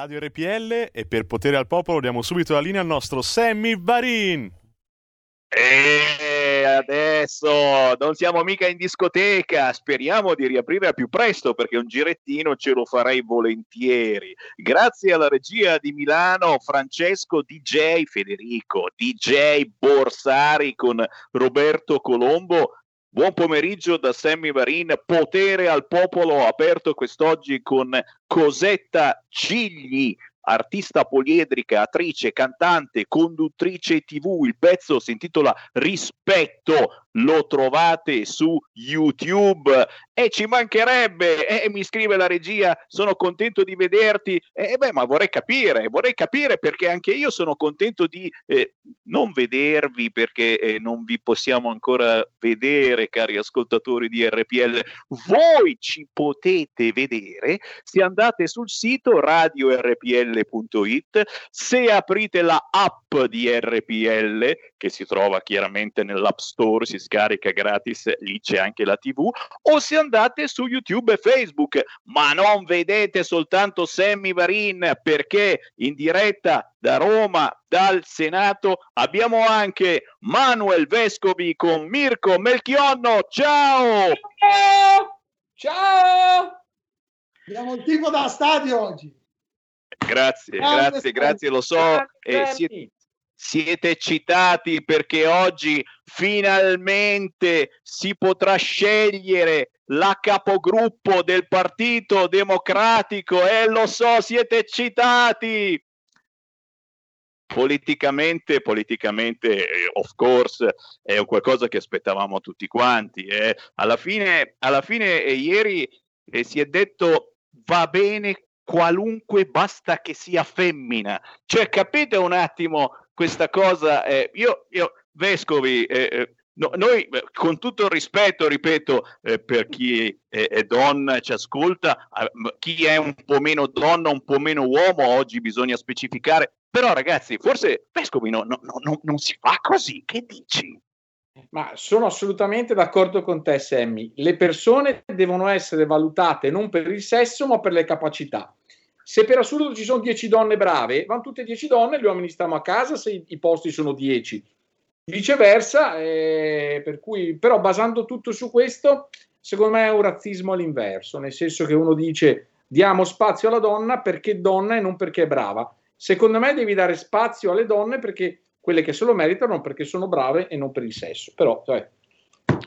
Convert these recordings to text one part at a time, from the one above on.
Radio RPL e per potere al popolo diamo subito la linea al nostro Sammy Varin. E adesso non siamo mica in discoteca, speriamo di riaprire a più presto perché un girettino ce lo farei volentieri. Grazie alla regia di Milano, Francesco DJ Federico, DJ Borsari con Roberto Colombo Buon pomeriggio da Sammy Varin, potere al popolo aperto quest'oggi con Cosetta Cigli, artista poliedrica, attrice, cantante, conduttrice tv. Il pezzo si intitola Rispetto. Lo trovate su YouTube. E ci mancherebbe, e mi scrive la regia, sono contento di vederti, e beh, ma vorrei capire, vorrei capire perché anche io sono contento di eh, non vedervi perché eh, non vi possiamo ancora vedere, cari ascoltatori di RPL. Voi ci potete vedere se andate sul sito radiorpl.it, se aprite la app di RPL che si trova chiaramente nell'App Store, si scarica gratis, lì c'è anche la TV, o se andate su YouTube e Facebook, ma non vedete soltanto Sammy Varin perché in diretta da Roma, dal Senato, abbiamo anche Manuel Vescovi con Mirko Melchionno. Ciao! Ciao! Ciao! Abbiamo il tipo da stadio oggi. Grazie, grazie, grazie, lo so. Eh, siete, siete eccitati perché oggi finalmente si potrà scegliere la capogruppo del Partito Democratico e eh, lo so, siete eccitati. Politicamente, politicamente, eh, of course, è qualcosa che aspettavamo tutti quanti. Eh. Alla fine, alla fine eh, ieri eh, si è detto va bene qualunque, basta che sia femmina. Cioè, capite un attimo questa cosa, eh, io, io, Vescovi, eh, eh no, noi eh, con tutto il rispetto, ripeto, eh, per chi è, è donna ci ascolta, chi è un po' meno donna, un po' meno uomo, oggi bisogna specificare, però ragazzi, forse Vescovi no, no, non si fa così, che dici? Ma sono assolutamente d'accordo con te, Sammy. Le persone devono essere valutate non per il sesso, ma per le capacità. Se per assurdo ci sono 10 donne brave, vanno tutte 10 donne, gli uomini stanno a casa se i posti sono 10. Viceversa, eh, per cui, però basando tutto su questo, secondo me è un razzismo all'inverso, nel senso che uno dice diamo spazio alla donna perché donna e non perché è brava. Secondo me devi dare spazio alle donne perché quelle che se lo meritano perché sono brave e non per il sesso. Però, cioè,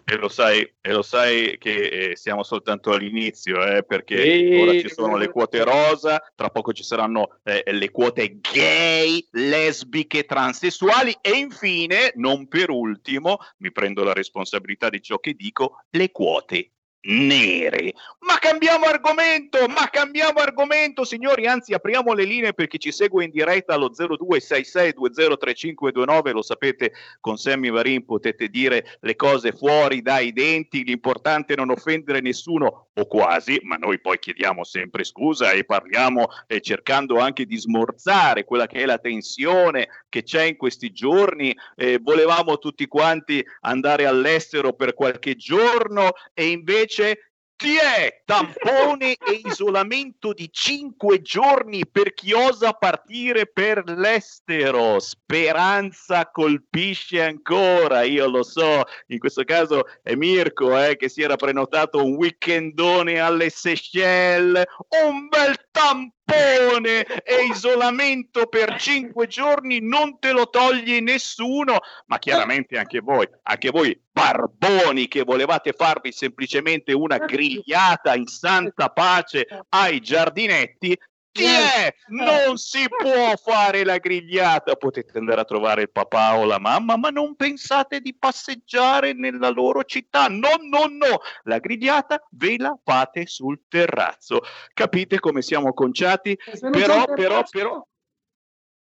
e lo sai, e lo sai che eh, siamo soltanto all'inizio, eh, perché e... ora ci sono le quote rosa, tra poco ci saranno eh, le quote gay, lesbiche, transessuali e infine, non per ultimo, mi prendo la responsabilità di ciò che dico, le quote nere. Ma cambiamo argomento, ma cambiamo argomento, signori, anzi apriamo le linee per chi ci segue in diretta allo 0266203529, lo sapete, con Sammy Varin potete dire le cose fuori dai denti, l'importante è non offendere nessuno o quasi, ma noi poi chiediamo sempre scusa e parliamo eh, cercando anche di smorzare quella che è la tensione che c'è in questi giorni, eh, volevamo tutti quanti andare all'estero per qualche giorno e invece invece ti è? Tampone e isolamento di cinque giorni per chi osa partire per l'estero. Speranza colpisce ancora, io lo so, in questo caso è Mirko eh, che si era prenotato un weekendone alle Seychelles, un bel tampone tampone e isolamento per cinque giorni non te lo toglie nessuno, ma chiaramente anche voi, anche voi barboni che volevate farvi semplicemente una grigliata in santa pace ai giardinetti, chi è? Non si può fare la grigliata. Potete andare a trovare il papà o la mamma, ma non pensate di passeggiare nella loro città. No, no, no. La grigliata ve la fate sul terrazzo. Capite come siamo conciati? Però, però, però.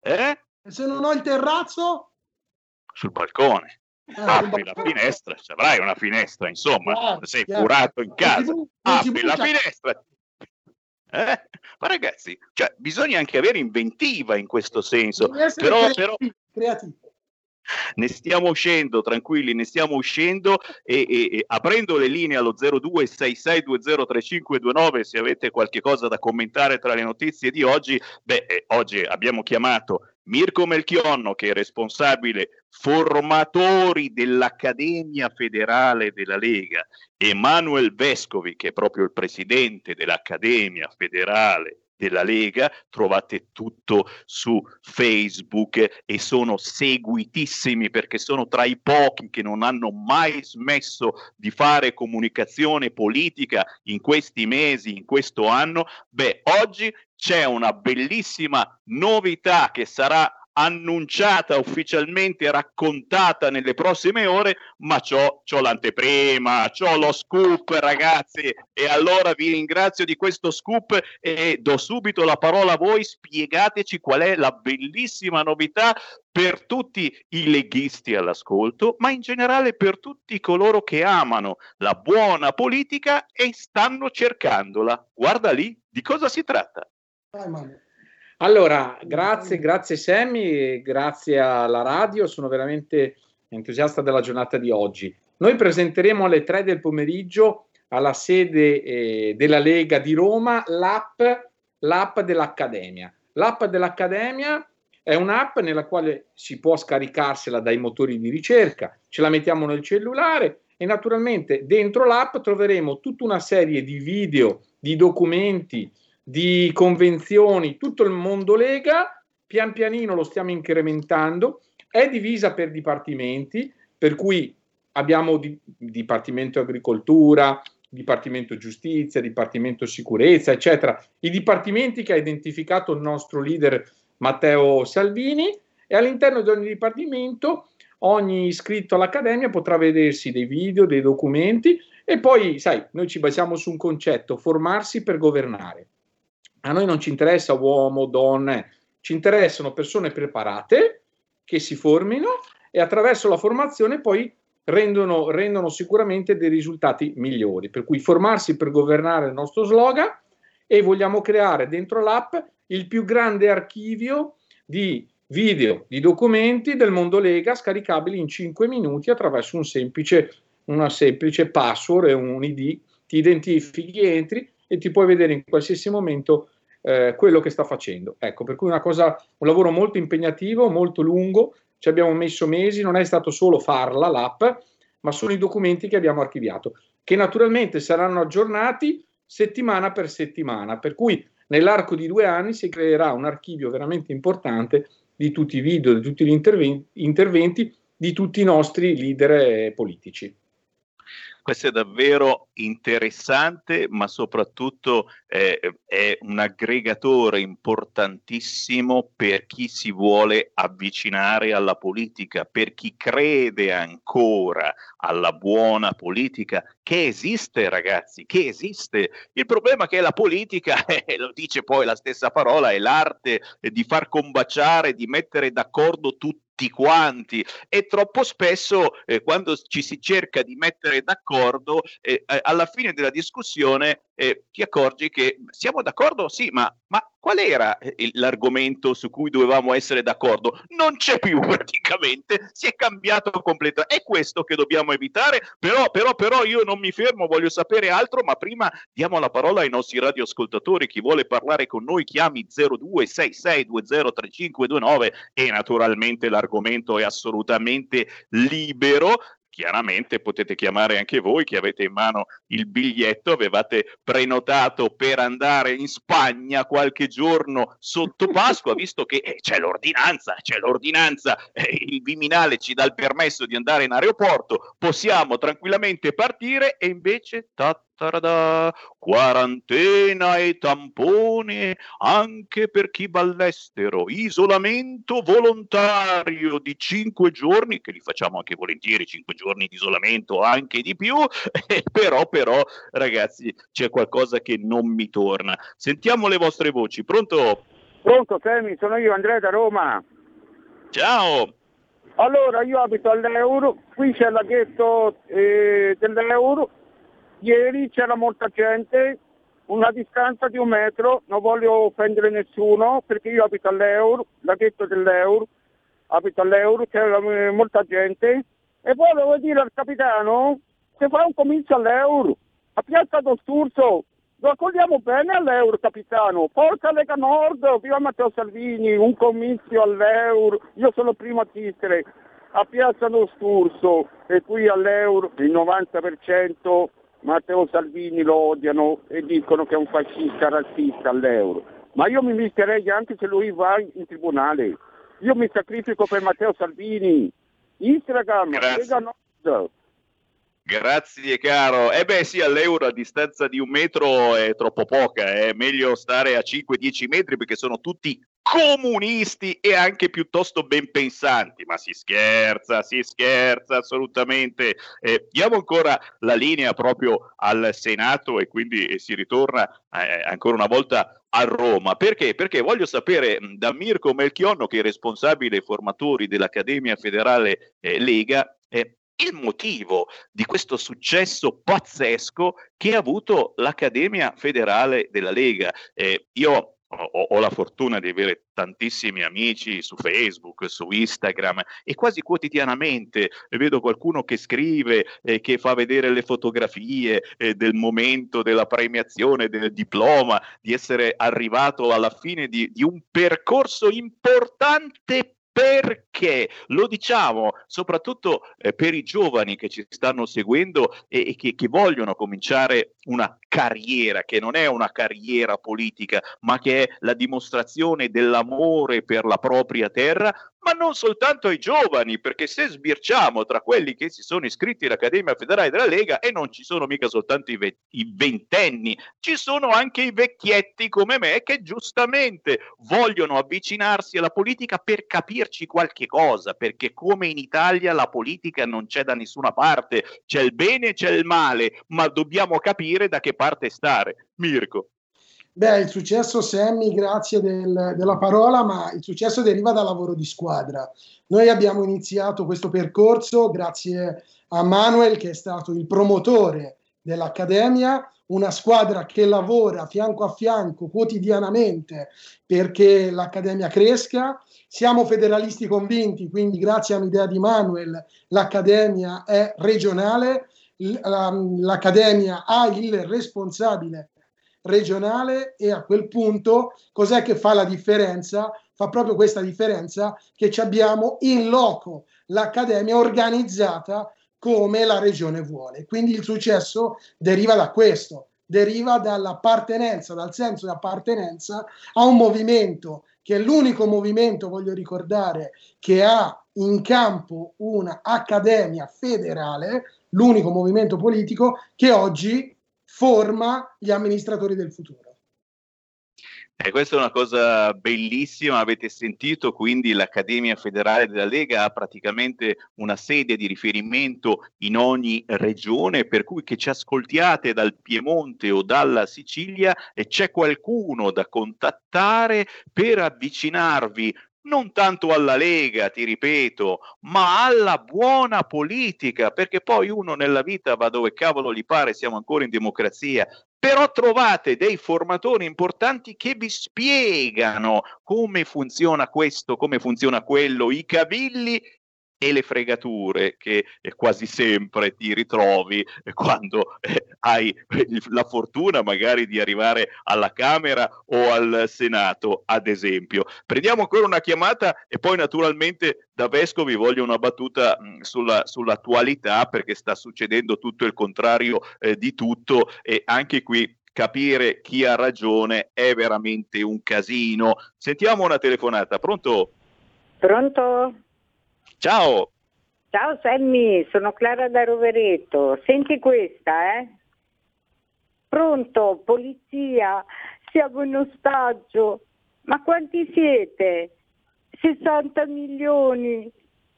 Eh? E se non ho il terrazzo? Sul balcone. Ah, apri la finestra, avrai una finestra, insomma, chiaro, sei chiaro. curato in casa, apri la finestra, eh? Ma ragazzi, cioè, bisogna anche avere inventiva in questo senso. Però, però, ne stiamo uscendo, tranquilli, ne stiamo uscendo e, e, e aprendo le linee allo 0266203529 se avete qualche cosa da commentare tra le notizie di oggi, beh, eh, oggi abbiamo chiamato Mirko Melchionno, che è responsabile formatori dell'Accademia Federale della Lega, Emanuel Vescovi, che è proprio il presidente dell'Accademia Federale della Lega, trovate tutto su Facebook e sono seguitissimi perché sono tra i pochi che non hanno mai smesso di fare comunicazione politica in questi mesi, in questo anno. Beh, oggi c'è una bellissima novità che sarà annunciata ufficialmente, raccontata nelle prossime ore, ma c'ho, c'ho l'anteprima, c'ho lo scoop, ragazzi. E allora vi ringrazio di questo scoop e do subito la parola a voi. Spiegateci qual è la bellissima novità per tutti i leghisti all'ascolto, ma in generale per tutti coloro che amano la buona politica e stanno cercandola. Guarda lì, di cosa si tratta? Allora, grazie, grazie Sammy, grazie alla radio, sono veramente entusiasta della giornata di oggi. Noi presenteremo alle 3 del pomeriggio alla sede eh, della Lega di Roma l'app, l'app dell'Accademia. L'app dell'Accademia è un'app nella quale si può scaricarsela dai motori di ricerca, ce la mettiamo nel cellulare e naturalmente dentro l'app troveremo tutta una serie di video, di documenti, di convenzioni, tutto il mondo Lega, pian pianino lo stiamo incrementando, è divisa per dipartimenti, per cui abbiamo di, Dipartimento Agricoltura, Dipartimento Giustizia, Dipartimento Sicurezza, eccetera, i dipartimenti che ha identificato il nostro leader Matteo Salvini e all'interno di ogni dipartimento ogni iscritto all'Accademia potrà vedersi dei video, dei documenti e poi, sai, noi ci basiamo su un concetto, formarsi per governare. A noi non ci interessa uomo, donne, ci interessano persone preparate che si formino e attraverso la formazione poi rendono, rendono sicuramente dei risultati migliori. Per cui formarsi per governare il nostro slogan e vogliamo creare dentro l'app il più grande archivio di video, di documenti del mondo Lega scaricabili in 5 minuti attraverso un semplice, una semplice password e un ID. Ti identifichi, entri e ti puoi vedere in qualsiasi momento eh, quello che sta facendo. Ecco, per cui una cosa, un lavoro molto impegnativo, molto lungo, ci abbiamo messo mesi, non è stato solo farla l'app, ma sono i documenti che abbiamo archiviato, che naturalmente saranno aggiornati settimana per settimana, per cui nell'arco di due anni si creerà un archivio veramente importante di tutti i video, di tutti gli interventi, interventi di tutti i nostri leader eh, politici. Questo è davvero interessante, ma soprattutto eh, è un aggregatore importantissimo per chi si vuole avvicinare alla politica, per chi crede ancora alla buona politica, che esiste ragazzi, che esiste. Il problema è che la politica, eh, lo dice poi la stessa parola, è l'arte di far combaciare, di mettere d'accordo tutti tutti quanti. E troppo spesso eh, quando ci si cerca di mettere d'accordo eh, eh alla fine della discussione eh, ti accorgi che siamo d'accordo sì ma, ma qual era eh, l'argomento su cui dovevamo essere d'accordo? Non c'è più praticamente, si è cambiato completamente. È questo che dobbiamo evitare, però, però, però io non mi fermo, voglio sapere altro, ma prima diamo la parola ai nostri radioascoltatori. Chi vuole parlare con noi chiami 0266203529 e naturalmente l'argomento è assolutamente libero chiaramente potete chiamare anche voi che avete in mano il biglietto, avevate prenotato per andare in Spagna qualche giorno sotto Pasqua, visto che eh, c'è l'ordinanza, c'è l'ordinanza, eh, il Viminale ci dà il permesso di andare in aeroporto, possiamo tranquillamente partire e invece ta tarada, quarantena e tamponi anche per chi va all'estero, isolamento volontario di cinque giorni, che li facciamo anche volentieri, cinque giorni di isolamento, anche di più, eh, però, però, ragazzi, c'è qualcosa che non mi torna. Sentiamo le vostre voci, pronto? Pronto, Temi, sono io, Andrea da Roma. Ciao. Allora, io abito all'euro, qui c'è il laghetto eh, dell'euro, Ieri c'era molta gente, una distanza di un metro, non voglio offendere nessuno perché io abito all'Euro, laghetto dell'Euro, abito all'Euro, c'era eh, molta gente. E poi devo dire al capitano se fa un comizio all'Euro, a Piazza do Sturzo, lo accogliamo bene all'Euro capitano, forza Lega Nord, viva Matteo Salvini, un comizio all'Euro, io sono primo a assistere a Piazza do Sturzo e qui all'Euro il 90% Matteo Salvini lo odiano e dicono che è un fascista razzista all'euro. Ma io mi metterei anche se lui va in tribunale. Io mi sacrifico per Matteo Salvini. Instagram, Lega Nord. Grazie caro. Eh beh sì, all'euro a distanza di un metro è troppo poca, è meglio stare a 5-10 metri perché sono tutti comunisti e anche piuttosto ben pensanti, ma si scherza, si scherza assolutamente. Eh, diamo ancora la linea proprio al Senato e quindi eh, si ritorna eh, ancora una volta a Roma. Perché? Perché voglio sapere da Mirko Melchionno, che è responsabile formatori dell'Accademia Federale eh, Lega, eh, il motivo di questo successo pazzesco che ha avuto l'Accademia Federale della Lega. Eh, io ho, ho, la fortuna di avere tantissimi amici su Facebook, su Instagram e quasi quotidianamente vedo qualcuno che scrive e che fa vedere le fotografie eh, del momento della premiazione, del diploma, di essere arrivato alla fine di, di un percorso importante perché? Lo diciamo soprattutto eh, per i giovani che ci stanno seguendo e, e che, che, vogliono cominciare una carriera che non è una carriera politica ma che è la dimostrazione dell'amore per la propria terra ma non soltanto ai giovani, perché se sbirciamo tra quelli che si sono iscritti all'Accademia Federale della Lega, e non ci sono mica soltanto i, ve- i ventenni, ci sono anche i vecchietti come me che giustamente vogliono avvicinarsi alla politica per capirci qualche cosa, perché come in Italia la politica non c'è da nessuna parte, c'è il bene e c'è il male, ma dobbiamo capire da che parte stare. Mirko. Beh, il successo, Sammy, grazie del, della parola, ma il successo deriva dal lavoro di squadra. Noi abbiamo iniziato questo percorso grazie a Manuel, che è stato il promotore dell'Accademia, una squadra che lavora fianco a fianco quotidianamente perché l'Accademia cresca. Siamo federalisti convinti, quindi grazie all'idea di Manuel l'Accademia è regionale, l'Accademia ha il responsabile regionale e a quel punto cos'è che fa la differenza? Fa proprio questa differenza che abbiamo in loco l'accademia organizzata come la regione vuole. Quindi il successo deriva da questo, deriva dall'appartenenza, dal senso di appartenenza a un movimento che è l'unico movimento, voglio ricordare, che ha in campo un'accademia federale, l'unico movimento politico che oggi forma gli amministratori del futuro. Eh, questa è una cosa bellissima, avete sentito, quindi l'Accademia Federale della Lega ha praticamente una sede di riferimento in ogni regione, per cui che ci ascoltiate dal Piemonte o dalla Sicilia e c'è qualcuno da contattare per avvicinarvi non tanto alla Lega, ti ripeto, ma alla buona politica, perché poi uno nella vita va dove cavolo gli pare, siamo ancora in democrazia, però trovate dei formatori importanti che vi spiegano come funziona questo, come funziona quello, i cavilli e le fregature che eh, quasi sempre ti ritrovi eh, quando eh, hai la fortuna magari di arrivare alla Camera o al Senato, ad esempio. Prendiamo ancora una chiamata e poi naturalmente da Vescovi voglio una battuta mh, sulla, sull'attualità perché sta succedendo tutto il contrario eh, di tutto e anche qui capire chi ha ragione è veramente un casino. Sentiamo una telefonata, pronto? Pronto? Ciao. Ciao Sammy, sono Clara da Rovereto. Senti questa, eh? Pronto, polizia, siamo in ostaggio. Ma quanti siete? 60 milioni.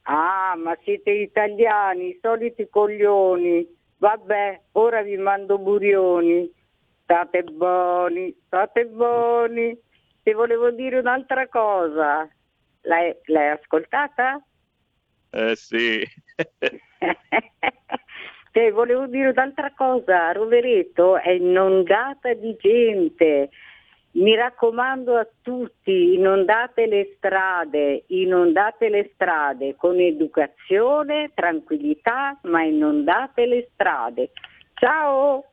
Ah, ma siete italiani, soliti coglioni. Vabbè, ora vi mando burioni. State buoni, state buoni. Ti volevo dire un'altra cosa. L'hai, l'hai ascoltata? Eh sì. eh, volevo dire un'altra cosa, Rovereto è inondata di gente. Mi raccomando a tutti, inondate le strade, inondate le strade con educazione, tranquillità, ma inondate le strade. Ciao!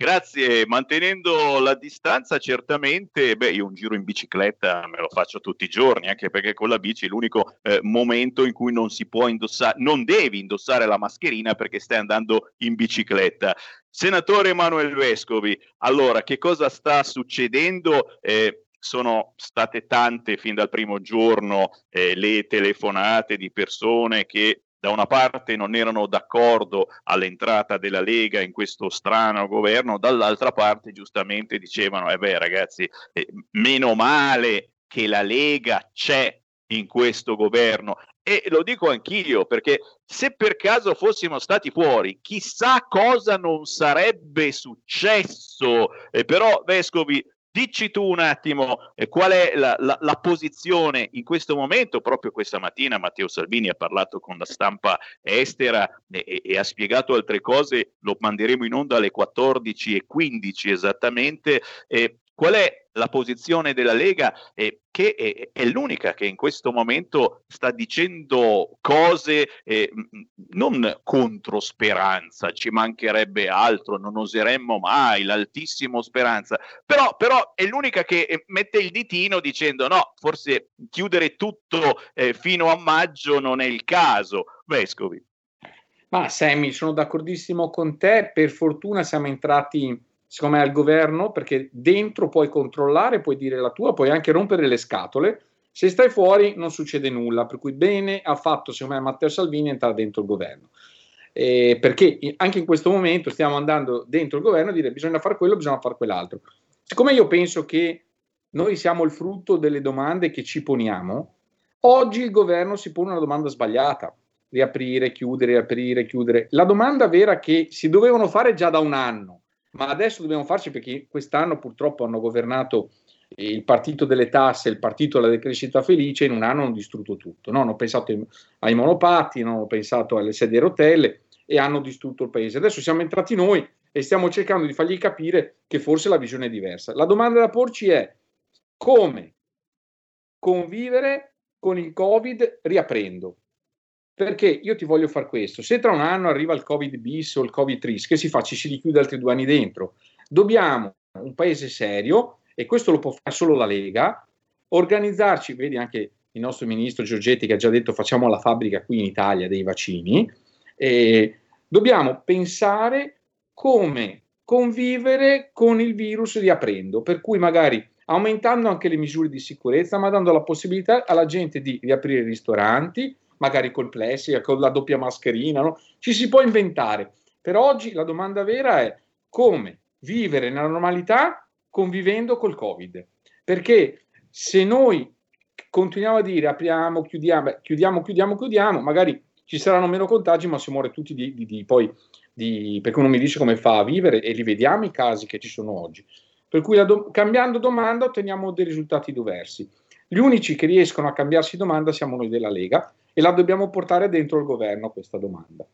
Grazie, mantenendo la distanza certamente, beh io un giro in bicicletta me lo faccio tutti i giorni, anche perché con la bici è l'unico eh, momento in cui non si può indossare, non devi indossare la mascherina perché stai andando in bicicletta. Senatore Emanuele Vescovi, allora che cosa sta succedendo? Eh, sono state tante fin dal primo giorno eh, le telefonate di persone che da una parte non erano d'accordo all'entrata della Lega in questo strano governo, dall'altra parte giustamente dicevano, eh beh ragazzi, eh, meno male che la Lega c'è in questo governo e lo dico anch'io perché se per caso fossimo stati fuori, chissà cosa non sarebbe successo. Eh, però, Vescovi, Dici tu un attimo eh, qual è la, la, la, posizione in questo momento, proprio questa mattina Matteo Salvini ha parlato con la stampa estera e, e, ha spiegato altre cose, lo manderemo in onda alle 14.15 esattamente. Eh, qual è la posizione della Lega, eh, che è, è, l'unica che in questo momento sta dicendo cose eh, non contro speranza, ci mancherebbe altro, non oseremmo mai, l'altissimo speranza, però, però è l'unica che eh, mette il ditino dicendo no, forse chiudere tutto eh, fino a maggio non è il caso. Vescovi. Ma Sammy, sono d'accordissimo con te, per fortuna siamo entrati secondo me al governo perché dentro puoi controllare, puoi dire la tua, puoi anche rompere le scatole. Se stai fuori non succede nulla, per cui bene ha fatto secondo me Matteo Salvini entrare dentro il governo. Eh, perché anche in questo momento stiamo andando dentro il governo a dire bisogna fare quello, bisogna fare quell'altro. Siccome io penso che noi siamo il frutto delle domande che ci poniamo, oggi il governo si pone una domanda sbagliata, riaprire, chiudere, riaprire, chiudere. La domanda vera che si dovevano fare già da un anno, ma adesso dobbiamo farci perché quest'anno purtroppo hanno governato il partito delle tasse, il partito della decrescita felice, in un anno hanno distrutto tutto. No? Hanno pensato ai monopatti, hanno pensato alle sedie a rotelle e hanno distrutto il paese. Adesso siamo entrati noi e stiamo cercando di fargli capire che forse la visione è diversa. La domanda da porci è come convivere con il Covid riaprendo. Perché io ti voglio fare questo. Se tra un anno arriva il Covid bis o il Covid tris, che si fa? Ci si richiude altri due anni dentro. Dobbiamo, un paese serio, e questo lo può fare solo la Lega, organizzarci, vedi anche il nostro ministro Giorgetti che ha già detto facciamo la fabbrica qui in Italia dei vaccini, e dobbiamo pensare come convivere con il virus riaprendo, per cui magari aumentando anche le misure di sicurezza, ma dando la possibilità alla gente di riaprire i ristoranti, magari col plessi, con la doppia mascherina, no? ci si può inventare. Per oggi la domanda vera è come vivere nella normalità convivendo col Covid. Perché se noi continuiamo a dire apriamo, chiudiamo, chiudiamo, chiudiamo, chiudiamo, magari ci saranno meno contagi, ma si muore tutti di, di, di poi, di, perché uno mi dice come fa a vivere e rivediamo i casi che ci sono oggi. Per cui do, cambiando domanda otteniamo dei risultati diversi. Gli unici che riescono a cambiarsi domanda siamo noi della Lega e la dobbiamo portare dentro il governo questa domanda.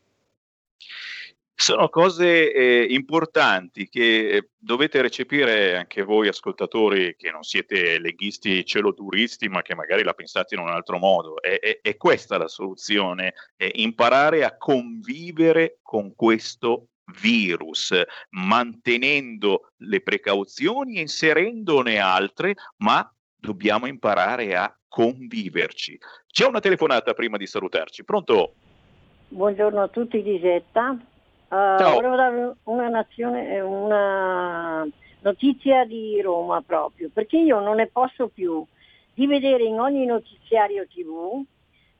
Sono cose eh, importanti che eh, dovete recepire anche voi ascoltatori che non siete leghisti celoturisti ma che magari la pensate in un altro modo. È, è, è questa la soluzione, è imparare a convivere con questo virus, mantenendo le precauzioni, inserendone altre, ma dobbiamo imparare a conviverci. C'è una telefonata prima di salutarci. Pronto? Buongiorno a tutti, Lisetta. Uh, volevo dare una, nazione, eh, una notizia di Roma proprio, perché io non ne posso più di vedere in ogni notiziario tv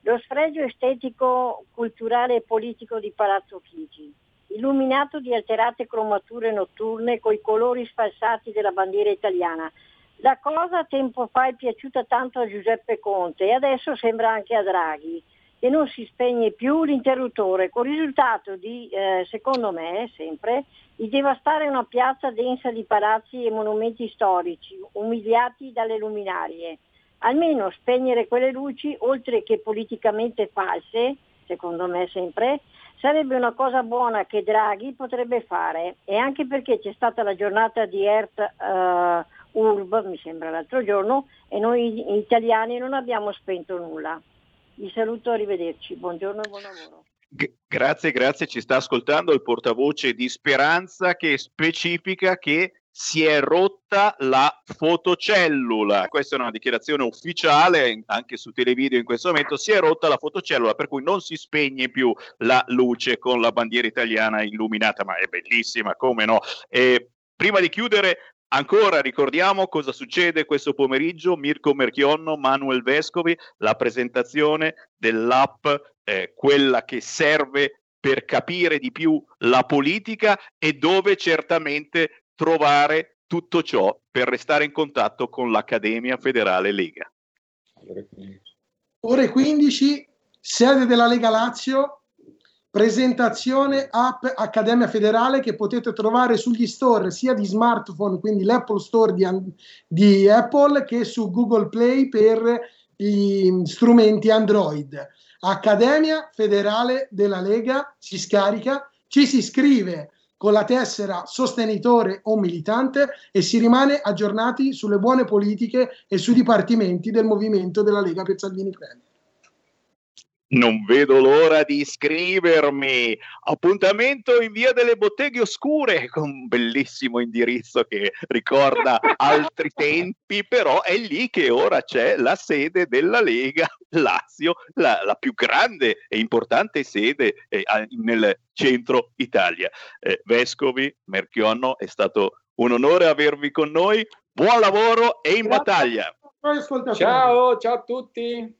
lo sfregio estetico, culturale e politico di Palazzo Chigi, illuminato di alterate cromature notturne coi colori sfalsati della bandiera italiana, la cosa tempo fa è piaciuta tanto a Giuseppe Conte e adesso sembra anche a Draghi che non si spegne più l'interruttore, con il risultato di, eh, secondo me, sempre, di devastare una piazza densa di palazzi e monumenti storici, umiliati dalle luminarie. Almeno spegnere quelle luci, oltre che politicamente false, secondo me sempre, sarebbe una cosa buona che Draghi potrebbe fare e anche perché c'è stata la giornata di Earth eh, URB, mi sembra l'altro giorno, e noi italiani non abbiamo spento nulla. Vi saluto, arrivederci, buongiorno e buon lavoro. Grazie, grazie. Ci sta ascoltando il portavoce di Speranza che specifica che si è rotta la fotocellula. Questa è una dichiarazione ufficiale anche su televideo in questo momento. Si è rotta la fotocellula, per cui non si spegne più la luce con la bandiera italiana illuminata, ma è bellissima, come no? E prima di chiudere, Ancora ricordiamo cosa succede questo pomeriggio, Mirko Merchionno, Manuel Vescovi, la presentazione dell'app, eh, quella che serve per capire di più la politica e dove certamente trovare tutto ciò per restare in contatto con l'Accademia Federale Lega. Ore 15, sede della Lega Lazio, presentazione app Accademia Federale che potete trovare sugli store sia di smartphone, quindi l'Apple Store di, di Apple, che su Google Play per gli strumenti Android. Accademia Federale della Lega si scarica, ci si iscrive con la tessera sostenitore o militante e si rimane aggiornati sulle buone politiche e sui dipartimenti del movimento della Lega per Salvini Premier. Non vedo l'ora di iscrivermi. Appuntamento in via delle botteghe oscure con un bellissimo indirizzo che ricorda altri tempi, però è lì che ora c'è la sede della Lega Lazio, la, la più grande e importante sede eh, nel centro Italia. Eh, Vescovi, Merchionno, è stato un onore avervi con noi. Buon lavoro e in Grazie. battaglia. Ciao, ciao a tutti.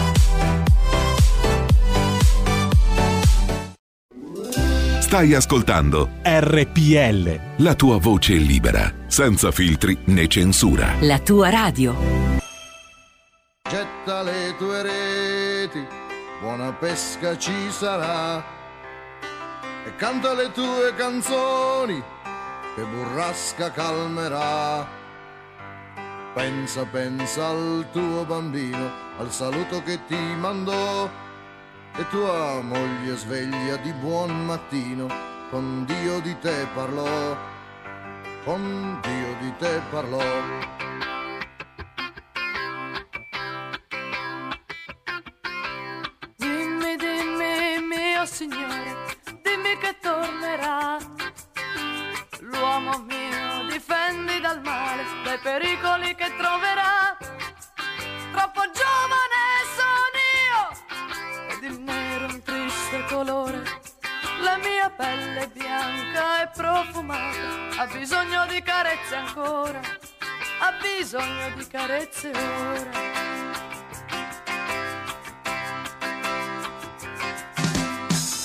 Stai ascoltando RPL. La tua voce libera, senza filtri né censura. La tua radio. Getta le tue reti, buona pesca ci sarà. E canta le tue canzoni, che burrasca calmerà. Pensa, pensa al tuo bambino, al saluto che ti mandò e tua moglie sveglia di buon mattino, con Dio di te parlò, con Dio di te parlò. Carezze ancora, ha bisogno di carezze ora.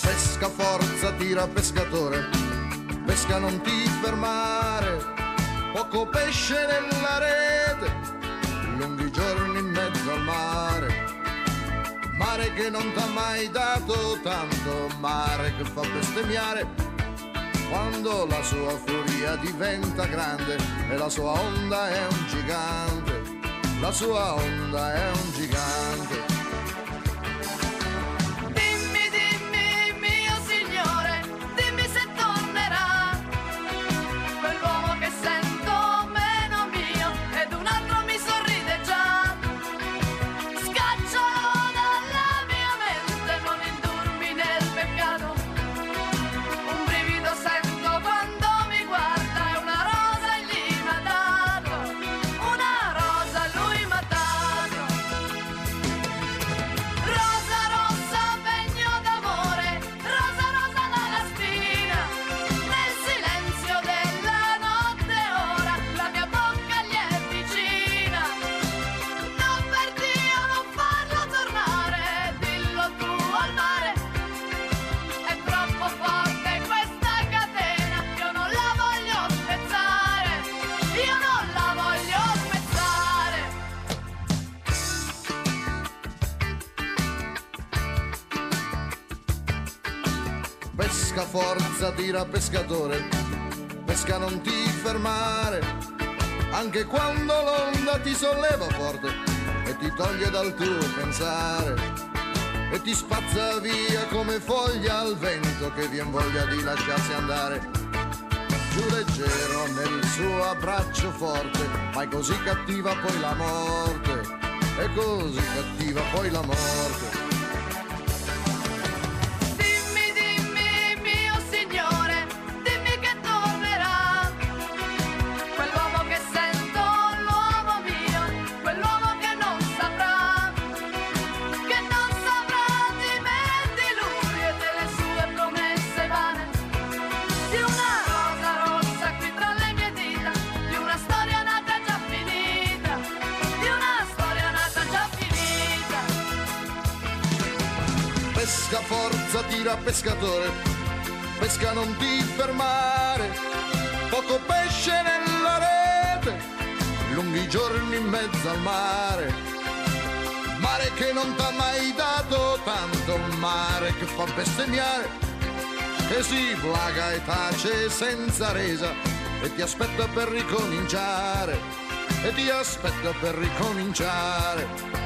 Pesca forza, tira pescatore, pesca non ti fermare, poco pesce nella rete, lunghi giorni in mezzo al mare mare che non t'ha mai dato tanto, mare che fa bestemmiare quando la sua furia diventa grande e la sua onda è un gigante, la sua onda è un gigante. Forza tira pescatore, pesca non ti fermare, anche quando l'onda ti solleva forte e ti toglie dal tuo pensare e ti spazza via come foglia al vento che vien voglia di lasciarsi andare. Giù leggero nel suo abbraccio forte, ma è così cattiva poi la morte, è così cattiva poi la morte. Pescatore, pesca non ti fermare, poco pesce nella rete, lunghi giorni in mezzo al mare, mare che non t'ha mai dato tanto, mare che fa bestemmiare, che si plaga e tace senza resa, e ti aspetta per ricominciare, e ti aspetta per ricominciare.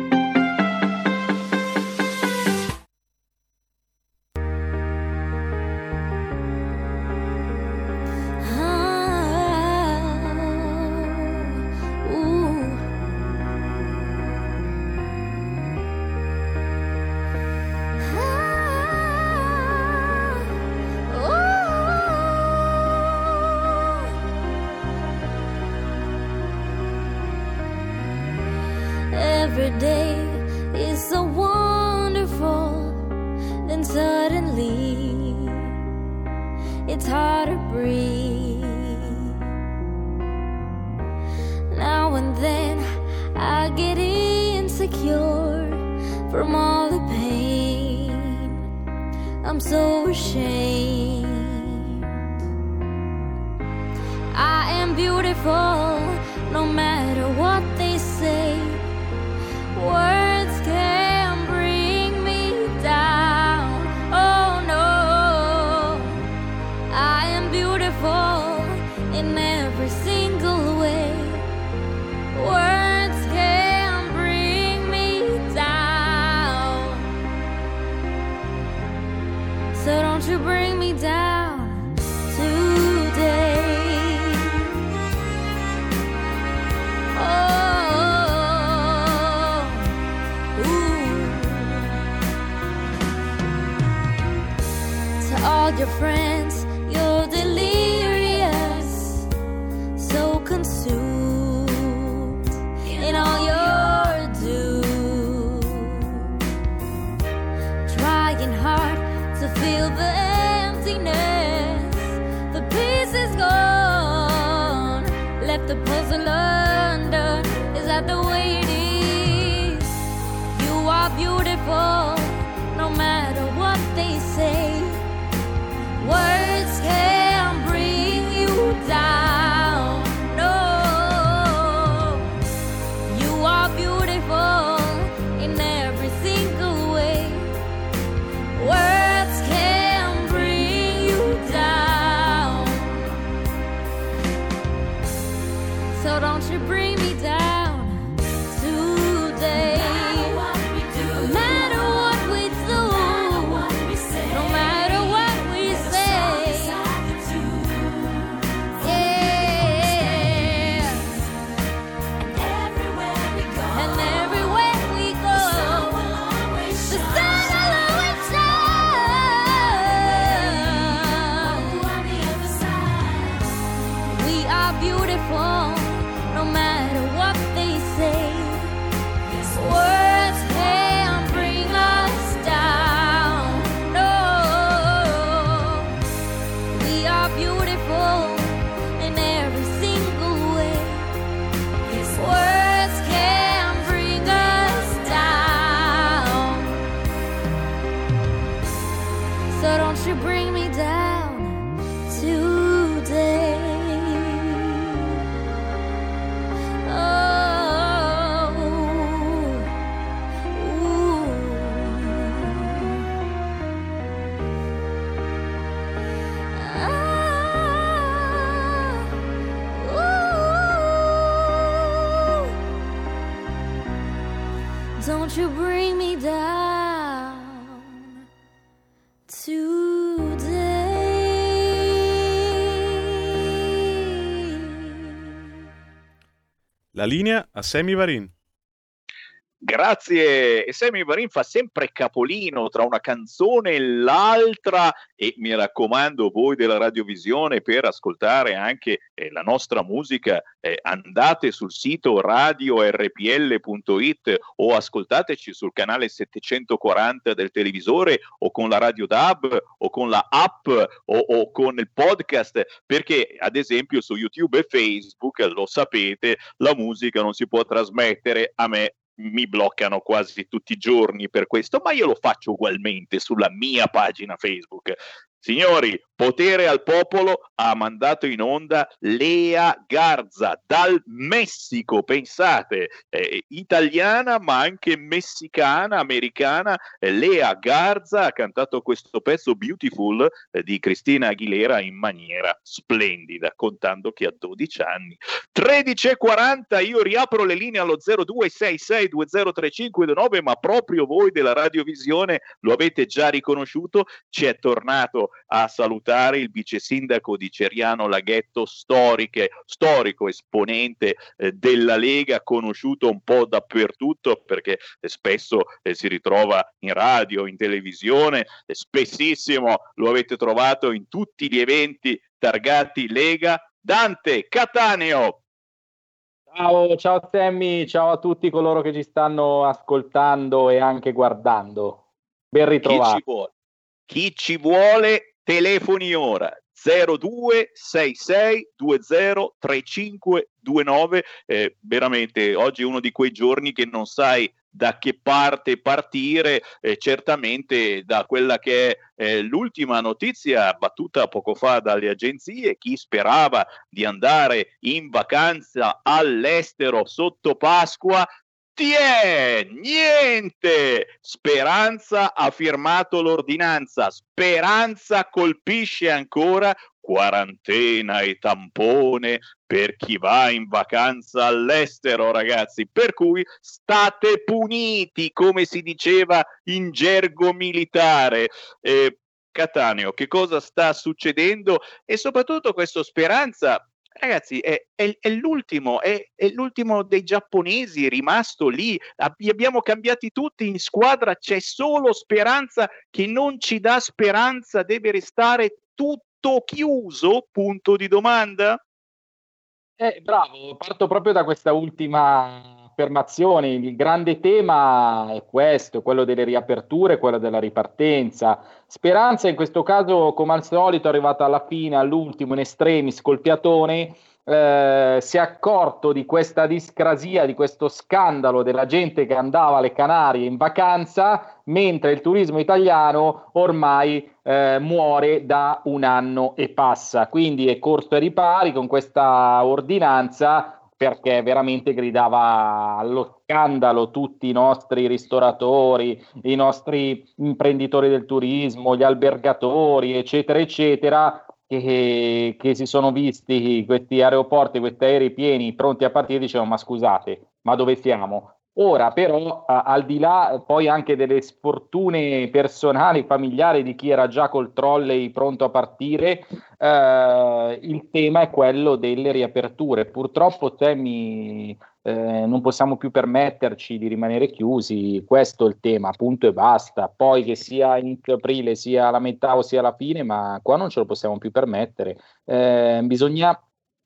friend. La linea a Semi Varin. Grazie, e Sammy Varin fa sempre capolino tra una canzone e l'altra. E mi raccomando voi della radiovisione per ascoltare anche eh, la nostra musica eh, andate sul sito radiorpl.it o ascoltateci sul canale 740 del televisore o con la radio DAB o con la app o, o con il podcast perché ad esempio su YouTube e Facebook lo sapete la musica non si può trasmettere a me mi bloccano quasi tutti i giorni per questo, ma io lo faccio ugualmente sulla mia pagina Facebook. Signori, Potere al Popolo ha mandato in onda Lea Garza dal Messico, pensate, eh, italiana ma anche messicana, americana. Eh, Lea Garza ha cantato questo pezzo Beautiful eh, di Cristina Aguilera in maniera splendida, contando che ha 12 anni. 13.40, io riapro le linee allo 0266203529, ma proprio voi della radiovisione lo avete già riconosciuto, ci è tornato a salutare il vice sindaco di Ceriano Laghetto, storiche, storico esponente eh, della Lega, conosciuto un po' dappertutto perché eh, spesso eh, si ritrova in radio, in televisione, eh, spessissimo lo avete trovato in tutti gli eventi targati Lega. Dante Cataneo, Ciao, ciao Sammy, ciao a tutti coloro che ci stanno ascoltando e anche guardando. Ben chi ritrovati. ci vuole? Chi ci vuole telefoni ora 0266203529 eh, veramente oggi è uno di quei giorni che non sai da che parte partire, eh, certamente da quella che è eh, l'ultima notizia battuta poco fa dalle agenzie, chi sperava di andare in vacanza all'estero sotto Pasqua Tiè, niente! Speranza ha firmato l'ordinanza, Speranza colpisce ancora quarantena e tampone per chi va in vacanza all'estero, ragazzi. Per cui state puniti, come si diceva in gergo militare. Eh, Cataneo, che cosa sta succedendo? E soprattutto questo Speranza Ragazzi, è, è- è l'ultimo, è, è l'ultimo dei giapponesi rimasto lì. Li abbiamo cambiati tutti in squadra. C'è solo speranza che non ci dà speranza, deve restare tutto chiuso? Punto di domanda. Eh, bravo, parto proprio da questa ultima affermazione. Il grande tema è questo, quello delle riaperture, quello della ripartenza. Speranza in questo caso, come al solito, è arrivata alla fine, all'ultimo, in estremis, col piatone. eh, si è accorto di questa discrasia, di questo scandalo della gente che andava alle Canarie in vacanza, mentre il turismo italiano ormai eh, muore da un anno e passa. Quindi è corso ai ripari con questa ordinanza perché veramente gridava allo scandalo tutti i nostri ristoratori, i nostri imprenditori del turismo, gli albergatori, eccetera, eccetera, che, che si sono visti questi aeroporti, questi aerei pieni, pronti a partire, dicevano ma scusate, ma dove siamo? Ora però, a- al di là poi anche delle sfortune personali, familiari di chi era già col trolley pronto a partire, eh, il tema è quello delle riaperture. Purtroppo, Temi, eh, non possiamo più permetterci di rimanere chiusi, questo è il tema, punto e basta. Poi che sia inizio aprile, sia la metà o sia la fine, ma qua non ce lo possiamo più permettere. Eh, bisogna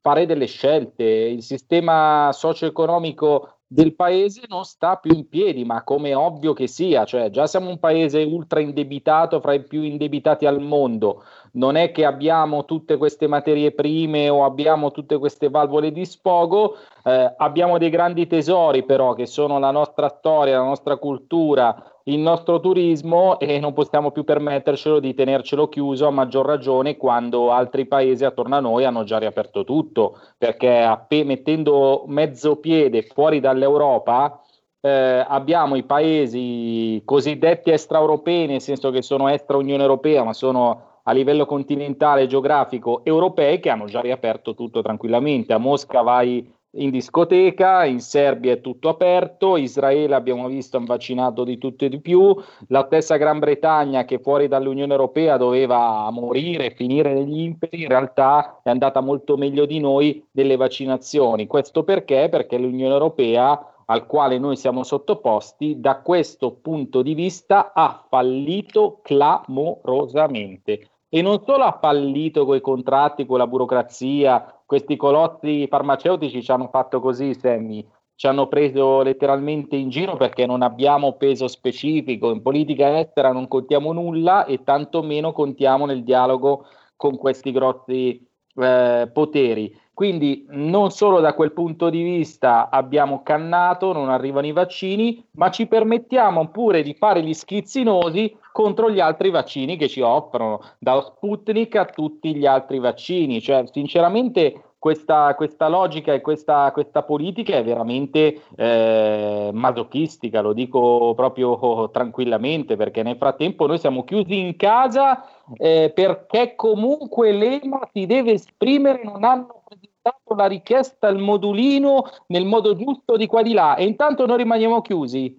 fare delle scelte. Il sistema socio-economico del paese non sta più in piedi, ma come ovvio che sia, cioè già siamo un paese ultra indebitato, fra i più indebitati al mondo, non è che abbiamo tutte queste materie prime o abbiamo tutte queste valvole di sfogo, Eh, abbiamo dei grandi tesori però che sono la nostra storia, la nostra cultura, il nostro turismo e non possiamo più permettercelo di tenercelo chiuso a maggior ragione quando altri paesi attorno a noi hanno già riaperto tutto, perché app- mettendo mezzo piede fuori dall'Europa eh, abbiamo i paesi cosiddetti extraeuropei, nel senso che sono extra Unione Europea, ma sono a livello continentale geografico europei che hanno già riaperto tutto tranquillamente. A Mosca vai in discoteca, in Serbia è tutto aperto, Israele abbiamo visto ha vaccinato di tutto e di più, la stessa Gran Bretagna che fuori dall'Unione Europea doveva morire, finire negli imperi, in realtà è andata molto meglio di noi nelle vaccinazioni. Questo perché? Perché l'Unione Europea al quale noi siamo sottoposti, da questo punto di vista ha fallito clamorosamente. E non solo ha fallito con i contratti, con la burocrazia, questi colossi farmaceutici ci hanno fatto così, Sammy, ci hanno preso letteralmente in giro perché non abbiamo peso specifico, in politica estera non contiamo nulla e tantomeno contiamo nel dialogo con questi grossi eh, poteri. Quindi non solo da quel punto di vista abbiamo cannato, non arrivano i vaccini, ma ci permettiamo pure di fare gli schizzinosi contro gli altri vaccini che ci offrono, da Sputnik a tutti gli altri vaccini. Cioè, sinceramente, questa, questa, logica e questa, questa, politica è veramente eh, masochistica, lo dico proprio tranquillamente, perché nel frattempo noi siamo chiusi in casa eh, perché comunque l'EMA si deve esprimere, non hanno presentato la richiesta al modulino nel modo giusto di qua di là e intanto noi rimaniamo chiusi.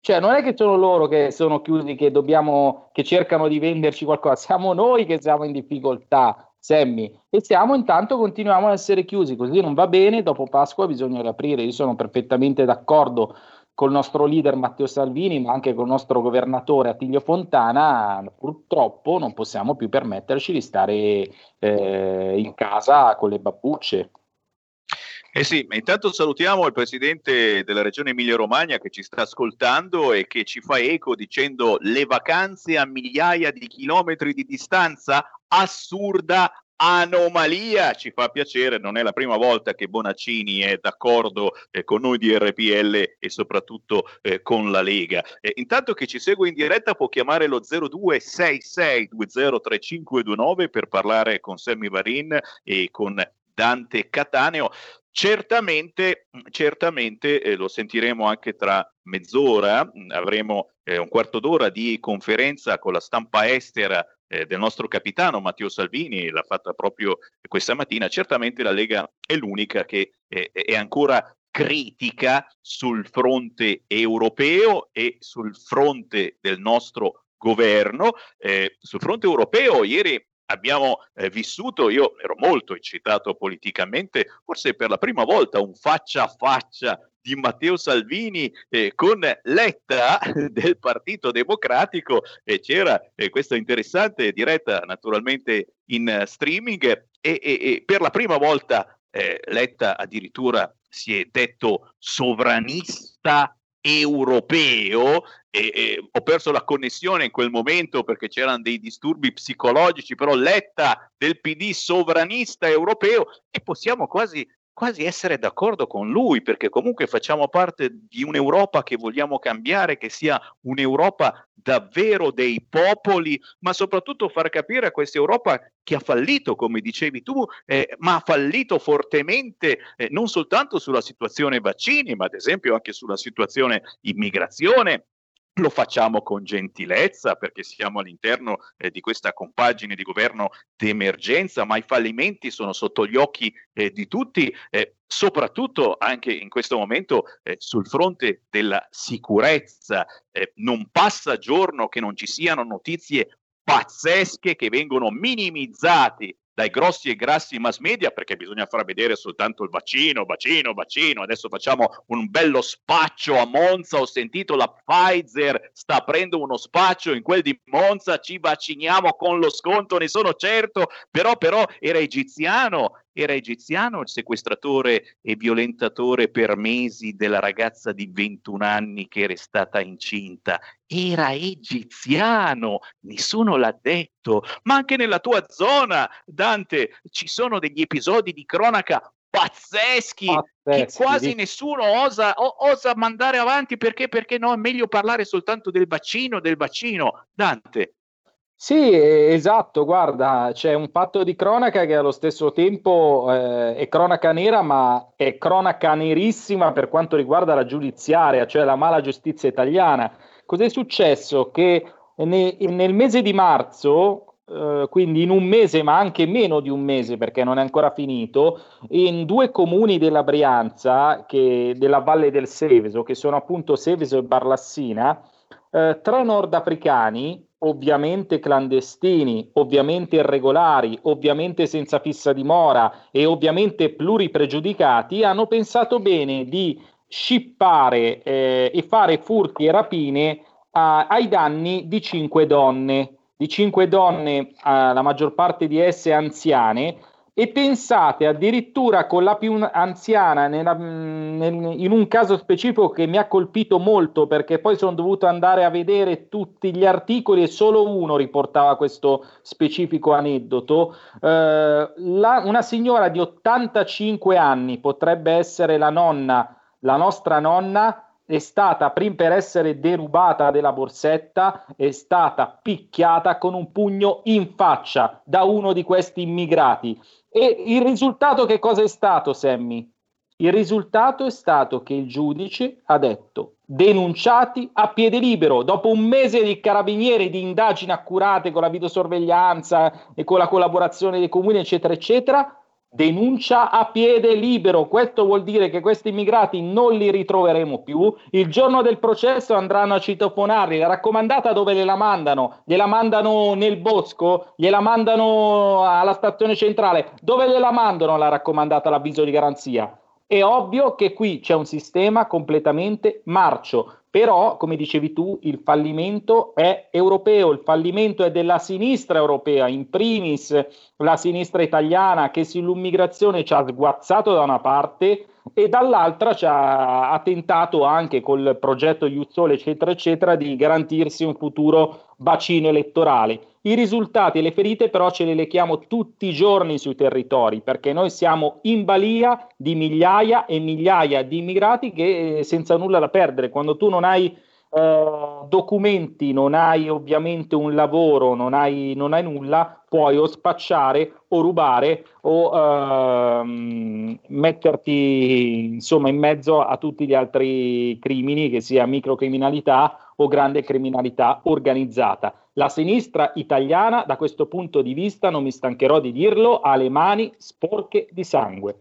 Cioè, non è che sono loro che sono chiusi, che dobbiamo, che cercano di venderci qualcosa, siamo noi che siamo in difficoltà, Sammy. E siamo intanto continuiamo a essere chiusi, così non va bene, dopo Pasqua bisogna riaprire. Io sono perfettamente d'accordo col nostro leader Matteo Salvini, ma anche col nostro governatore Attilio Fontana, purtroppo non possiamo più permetterci di stare eh, in casa con le babbucce. Eh sì, ma intanto salutiamo il presidente della regione Emilia-Romagna che ci sta ascoltando e che ci fa eco dicendo le vacanze a migliaia di chilometri di distanza, assurda, anomalia, ci fa piacere, non è la prima volta che Bonaccini è d'accordo eh, con noi di RPL e soprattutto eh, con la Lega. Eh, intanto che ci segue in diretta può chiamare lo 0266203529 per parlare con Sammy Varin e con Dante Cataneo. Certamente, certamente eh, lo sentiremo anche tra mezz'ora, avremo eh, un quarto d'ora di conferenza con la stampa estera eh, del nostro capitano Matteo Salvini, l'ha fatta proprio questa mattina, certamente la Lega è l'unica che eh, è ancora critica sul fronte europeo e sul fronte del nostro governo. Eh, sul fronte europeo ieri abbiamo eh, vissuto, io ero molto eccitato politicamente, forse per la prima volta un faccia a faccia di Matteo Salvini eh, con Letta del Partito Democratico e c'era eh, questa interessante diretta naturalmente in uh, streaming e, e, e, per la prima volta eh, Letta addirittura si è detto sovranista europeo e, e, ho perso la connessione in quel momento perché c'erano dei disturbi psicologici, però Letta del PD sovranista europeo e possiamo quasi quasi essere d'accordo con lui, perché comunque facciamo parte di un'Europa che vogliamo cambiare, che sia un'Europa davvero dei popoli, ma soprattutto far capire a questa Europa che ha fallito, come dicevi tu, eh, ma ha fallito fortemente eh, non soltanto sulla situazione vaccini, ma ad esempio anche sulla situazione immigrazione, lo facciamo con gentilezza perché siamo all'interno eh, di questa compagine di governo d'emergenza, ma i fallimenti sono sotto gli occhi eh, di tutti, eh, soprattutto anche in questo momento eh, sul fronte della sicurezza. Eh, non passa giorno che non ci siano notizie pazzesche che vengono minimizzate dai grossi e grassi mass media perché bisogna far vedere soltanto il vaccino, vaccino, vaccino. Adesso facciamo un bello spaccio a Monza. Ho sentito la Pfizer sta aprendo uno spaccio in quel di Monza. Ci vacciniamo con lo sconto, ne sono certo. Però, però era egiziano era egiziano il sequestratore e violentatore per mesi della ragazza di 21 anni che era stata incinta. Era egiziano, nessuno l'ha detto, ma anche nella tua zona, Dante, ci sono degli episodi di cronaca pazzeschi, Pazzeschi, che quasi nessuno osa, o- osa mandare avanti perché, perché no, è meglio parlare soltanto del vaccino, del vaccino. Dante. Sì, esatto, guarda, c'è un fatto di cronaca che allo stesso tempo eh, è cronaca nera, ma è cronaca nerissima per quanto riguarda la giudiziaria, cioè la mala giustizia italiana. Cos'è successo? Che ne- nel mese di marzo, eh, quindi in un mese, ma anche meno di un mese perché non è ancora finito, in due comuni della Brianza, che- della Valle del Seveso, che sono appunto Seveso e Barlassina, eh, tre nordafricani, ovviamente clandestini, ovviamente irregolari, ovviamente senza fissa dimora e ovviamente pluripregiudicati, hanno pensato bene di scippare eh, e fare furti e rapine a- ai danni di cinque donne, di cinque donne, eh, la maggior parte di esse anziane, e pensate addirittura con la più anziana, nella- nel- in un caso specifico che mi ha colpito molto perché poi sono dovuto andare a vedere tutti gli articoli e solo uno riportava questo specifico aneddoto. Eh, la- una signora di 85 anni potrebbe essere la nonna, la nostra nonna. È stata, prim per essere derubata della borsetta, è stata picchiata con un pugno in faccia da uno di questi immigrati. E il risultato che cosa è stato, Sammy? Il risultato è stato che il giudice ha detto denunciati a piede libero dopo un mese di carabinieri di indagini accurate con la videosorveglianza e con la collaborazione dei comuni, eccetera, eccetera. Denuncia a piede libero. Questo vuol dire che questi immigrati non li ritroveremo più. Il giorno del processo andranno a citofonarli. La raccomandata dove gliela mandano? Gliela mandano nel bosco? Gliela mandano alla stazione centrale? Dove gliela mandano la raccomandata, l'avviso di garanzia? È ovvio che qui c'è un sistema completamente marcio, però, come dicevi tu, il fallimento è europeo, il fallimento è della sinistra europea, in primis la sinistra italiana che sull'immigrazione ci ha sguazzato da una parte e dall'altra ci ha, ha tentato anche col progetto Sole, eccetera, eccetera, di garantirsi un futuro bacino elettorale. I risultati e le ferite però ce le lecchiamo tutti i giorni sui territori perché noi siamo in balia di migliaia e migliaia di immigrati che eh, senza nulla da perdere, quando tu non hai eh, documenti, non hai ovviamente un lavoro, non hai, non hai nulla, puoi o spacciare o rubare o ehm, metterti insomma in mezzo a tutti gli altri crimini, che sia microcriminalità o grande criminalità organizzata. La sinistra italiana, da questo punto di vista, non mi stancherò di dirlo, ha le mani sporche di sangue.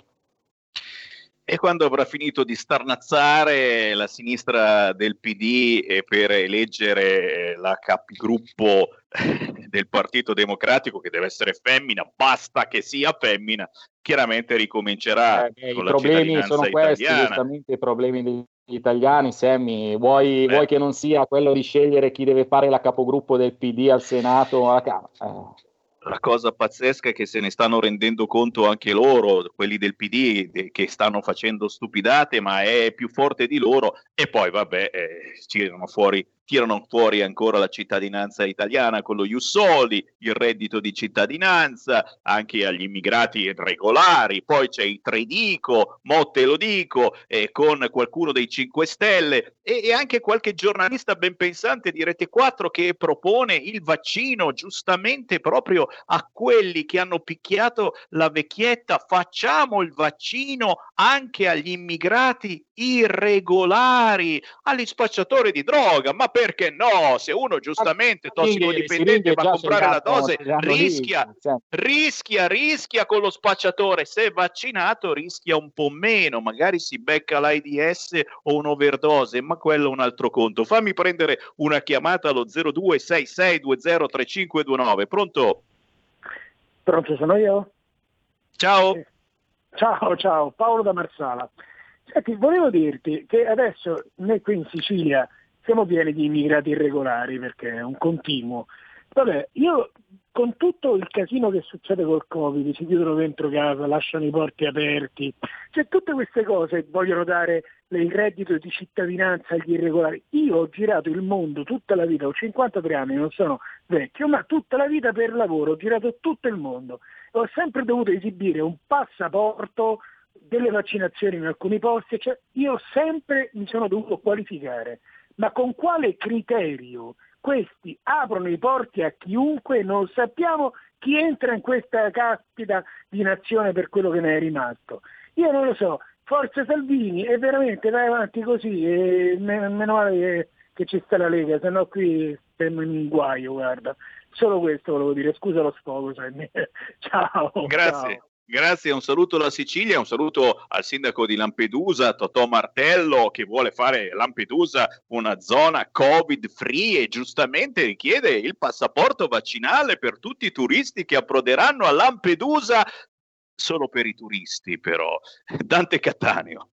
E quando avrà finito di starnazzare la sinistra del PD per eleggere la capigruppo del Partito Democratico, che deve essere femmina, basta che sia femmina, chiaramente ricomincerà Eh, con I problemi sono questi, italiana. giustamente i problemi degli italiani, Sammy. Vuoi, vuoi che non sia quello di scegliere chi deve fare la capogruppo del PD al Senato o alla Camera? Eh. La cosa pazzesca è che se ne stanno rendendo conto anche loro, quelli del PD, che stanno facendo stupidate, ma è più forte di loro. E poi, vabbè, eh, tirano fuori, tirano fuori ancora la cittadinanza italiana con lo Jussoli, il reddito di cittadinanza, anche agli immigrati regolari. Poi c'è il Tredico, Motte lo dico, eh, con qualcuno dei 5 Stelle e, e anche qualche giornalista ben pensante di Rete 4 che propone il vaccino giustamente proprio a quelli che hanno picchiato la vecchietta. Facciamo il vaccino anche agli immigrati irregolari, agli spacciatori di droga. Ma perché no? Se uno giustamente tossicodipendente va a comprare la dose, rischia, rischia, rischia con lo spacciatore. Se è vaccinato, rischia un po' meno. Magari si becca l'AIDS o un'overdose, ma quello è un altro conto. Fammi prendere una chiamata allo 0266203529. Pronto? Pronto, sono io? Ciao. Ciao, ciao, Paolo da Marsala. Senti, volevo dirti che adesso noi qui in Sicilia siamo pieni di immigrati irregolari perché è un continuo. Vabbè, io con tutto il casino che succede col Covid, si chiudono dentro casa, lasciano i porti aperti, cioè tutte queste cose vogliono dare il reddito di cittadinanza agli irregolari. Io ho girato il mondo tutta la vita, ho 53 anni, non sono vecchio, ma tutta la vita per lavoro, ho girato tutto il mondo. Ho sempre dovuto esibire un passaporto delle vaccinazioni in alcuni posti, cioè io sempre mi sono dovuto qualificare, ma con quale criterio questi aprono i porti a chiunque, non sappiamo chi entra in questa caspita di nazione per quello che ne è rimasto. Io non lo so, forza Salvini e veramente vai avanti così e meno male che, che ci sta la Lega, se no qui siamo in guaio, guarda. Solo questo volevo dire, scusa lo sfogo, ciao. Grazie. Ciao. Grazie, un saluto alla Sicilia, un saluto al sindaco di Lampedusa, Totò Martello, che vuole fare Lampedusa una zona Covid free e giustamente richiede il passaporto vaccinale per tutti i turisti che approderanno a Lampedusa, solo per i turisti però. Dante Cattaneo.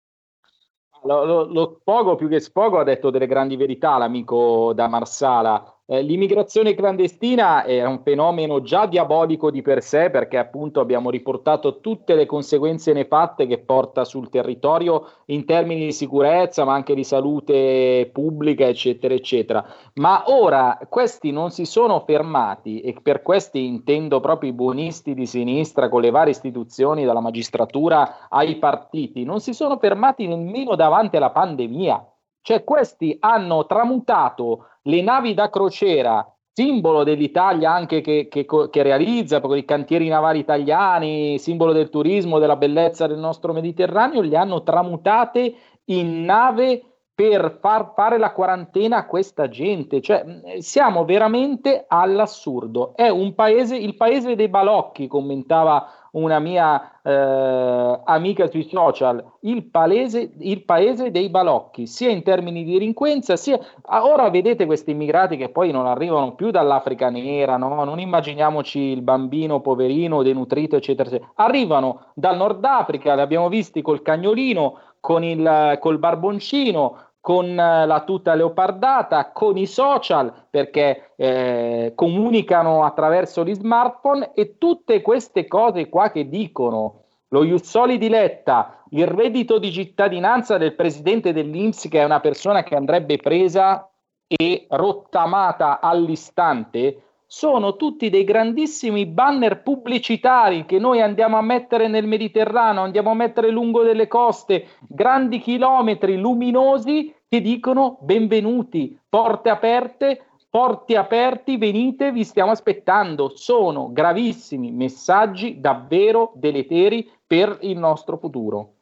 Lo, lo, lo Spogo più che Spogo ha detto delle grandi verità l'amico da Marsala eh, l'immigrazione clandestina è un fenomeno già diabolico di per sé perché appunto abbiamo riportato tutte le conseguenze nefatte che porta sul territorio in termini di sicurezza ma anche di salute pubblica eccetera eccetera. Ma ora questi non si sono fermati e per questi intendo proprio i buonisti di sinistra con le varie istituzioni dalla magistratura ai partiti, non si sono fermati nemmeno davanti alla pandemia. Cioè questi hanno tramutato le navi da crociera, simbolo dell'Italia anche che, che, che realizza i cantieri navali italiani, simbolo del turismo, della bellezza del nostro Mediterraneo, li hanno tramutate in nave per far fare la quarantena a questa gente. Cioè, siamo veramente all'assurdo. È un paese, il paese dei balocchi, commentava una mia eh, amica sui social, il, palese, il, paese dei balocchi, sia in termini di delinquenza, sia... Ora vedete questi immigrati che poi non arrivano più dall'Africa nera, no? non immaginiamoci il bambino poverino, denutrito, eccetera, eccetera. Arrivano dal Nord Africa, li abbiamo visti col cagnolino, con il, col barboncino, con eh, la tuta leopardata, con i social, perché eh, comunicano attraverso gli smartphone e tutte queste cose qua che dicono. Lo Jussoli di Letta, il reddito di cittadinanza del presidente dell'Inps, che è una persona che andrebbe presa e rottamata all'istante, sono tutti dei grandissimi banner pubblicitari che noi andiamo a mettere nel Mediterraneo, andiamo a mettere lungo delle coste, grandi chilometri luminosi che dicono benvenuti, porte aperte, porti aperti, venite, vi stiamo aspettando. Sono gravissimi messaggi davvero deleteri per il nostro futuro.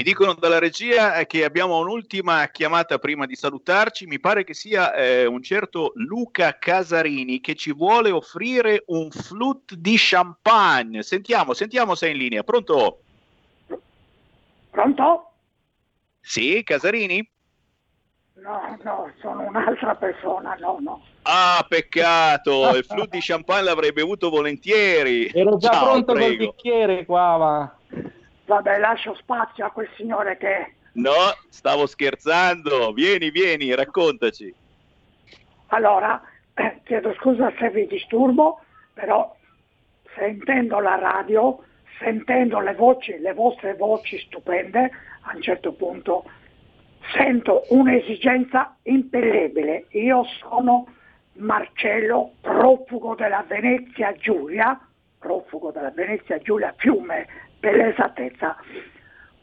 Mi dicono dalla regia che abbiamo un'ultima chiamata prima di salutarci. Mi pare che sia eh, un certo Luca Casarini che ci vuole offrire un flute di champagne. Sentiamo, sentiamo se è in linea. Pronto? Pronto? Sì, Casarini? No, no, sono un'altra persona, no, no. Ah, peccato, il flute di champagne l'avrei bevuto volentieri. Ero già Ciao, pronto prego. col bicchiere qua, ma... Vabbè, lascio spazio a quel signore che... No, stavo scherzando. Vieni, vieni, raccontaci. Allora, eh, chiedo scusa se vi disturbo, però sentendo la radio, sentendo le voci, le vostre voci stupende, a un certo punto sento un'esigenza impellibile. Io sono Marcello, profugo della Venezia Giulia, profugo della Venezia Giulia Fiume per l'esattezza.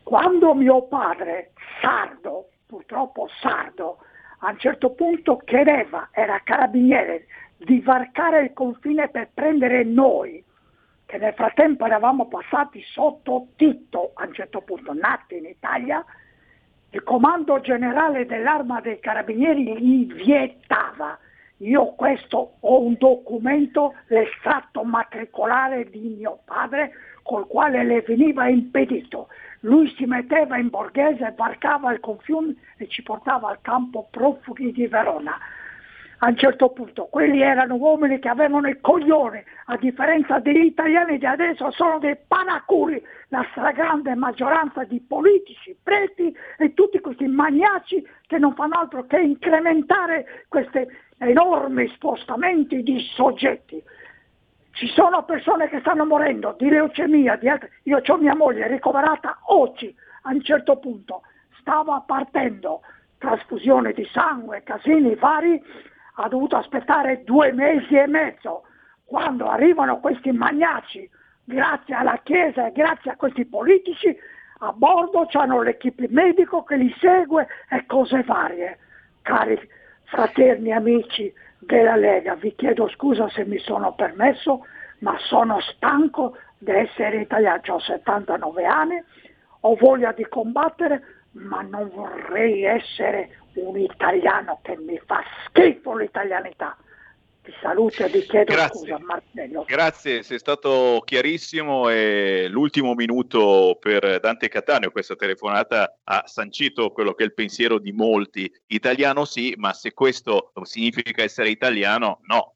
Quando mio padre, sardo, purtroppo sardo, a un certo punto chiedeva, era carabiniere, di varcare il confine per prendere noi, che nel frattempo eravamo passati sotto Tito, a un certo punto nati in Italia, il comando generale dell'arma dei carabinieri gli vietava. Io questo ho un documento, l'estratto matricolare di mio padre, col quale le veniva impedito. Lui si metteva in borghese, varcava il confine e ci portava al campo profughi di Verona. A un certo punto quelli erano uomini che avevano il coglione, a differenza degli italiani di adesso sono dei panacuri, la stragrande maggioranza di politici, preti e tutti questi maniaci che non fanno altro che incrementare questi enormi spostamenti di soggetti. Ci sono persone che stanno morendo di leucemia, di altre... io ho mia moglie ricoverata oggi, a un certo punto stava partendo trasfusione di sangue, casini vari, ha dovuto aspettare due mesi e mezzo. Quando arrivano questi magnaci, grazie alla Chiesa e grazie a questi politici, a bordo hanno l'equipe medico che li segue e cose varie. Cari fraterni amici della Lega, vi chiedo scusa se mi sono permesso, ma sono stanco di essere italiano, ho 79 anni, ho voglia di combattere, ma non vorrei essere un italiano che mi fa schifo l'italianità. Ti saluto e vi chiedo Grazie. scusa Marcello. Grazie, sei stato chiarissimo e l'ultimo minuto per Dante Cattaneo, questa telefonata ha sancito quello che è il pensiero di molti. Italiano sì, ma se questo significa essere italiano, no.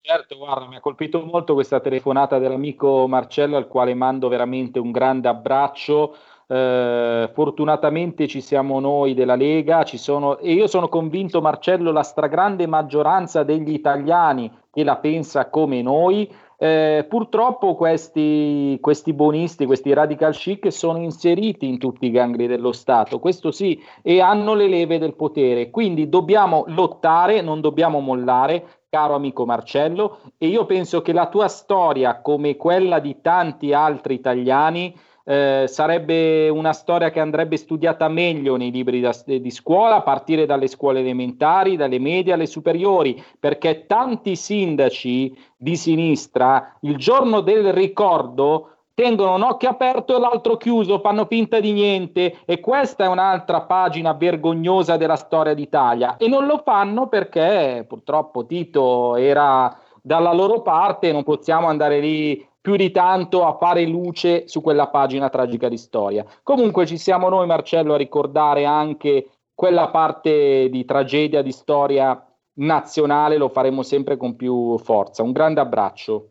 Certo, guarda, mi ha colpito molto questa telefonata dell'amico Marcello, al quale mando veramente un grande abbraccio. Eh, fortunatamente ci siamo noi della Lega, ci sono, e io sono convinto, Marcello, la stragrande maggioranza degli italiani che la pensa come noi. Eh, purtroppo questi, questi buonisti, questi radical chic sono inseriti in tutti i gangli dello Stato, questo sì, e hanno le leve del potere. Quindi dobbiamo lottare, non dobbiamo mollare, caro amico Marcello, e io penso che la tua storia, come quella di tanti altri italiani, eh, sarebbe una storia che andrebbe studiata meglio nei libri da- di scuola, a partire dalle scuole elementari, dalle medie alle superiori, perché tanti sindaci di sinistra il giorno del ricordo tengono un occhio aperto e l'altro chiuso, fanno finta di niente. E questa è un'altra pagina vergognosa della storia d'Italia. E non lo fanno perché purtroppo Tito era dalla loro parte non possiamo andare lì più di tanto a fare luce su quella pagina tragica di storia. Comunque ci siamo noi Marcello a ricordare anche quella parte di tragedia di storia nazionale, lo faremo sempre con più forza. Un grande abbraccio.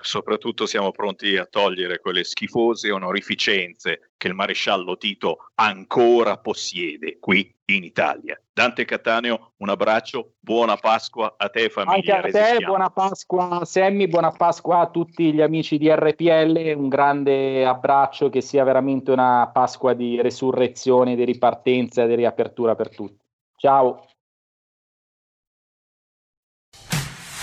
Soprattutto siamo pronti a togliere quelle schifose onorificenze che il maresciallo Tito ancora possiede qui in Italia. Dante Cattaneo, un abbraccio, buona Pasqua a te Anche famiglia. a te, Resistiamo. buona Pasqua Sammy, buona Pasqua a tutti gli amici di RPL, un grande abbraccio, che sia veramente una Pasqua di resurrezione, di ripartenza di riapertura per tutti. Ciao.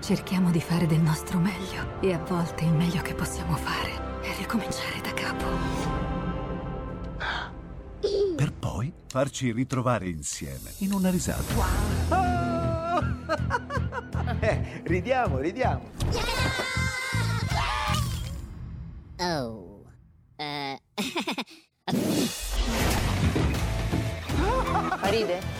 Cerchiamo di fare del nostro meglio e a volte il meglio che possiamo fare è ricominciare da capo. Per poi farci ritrovare insieme in una risata. Eh, ridiamo, ridiamo. Oh. Eh. Ride?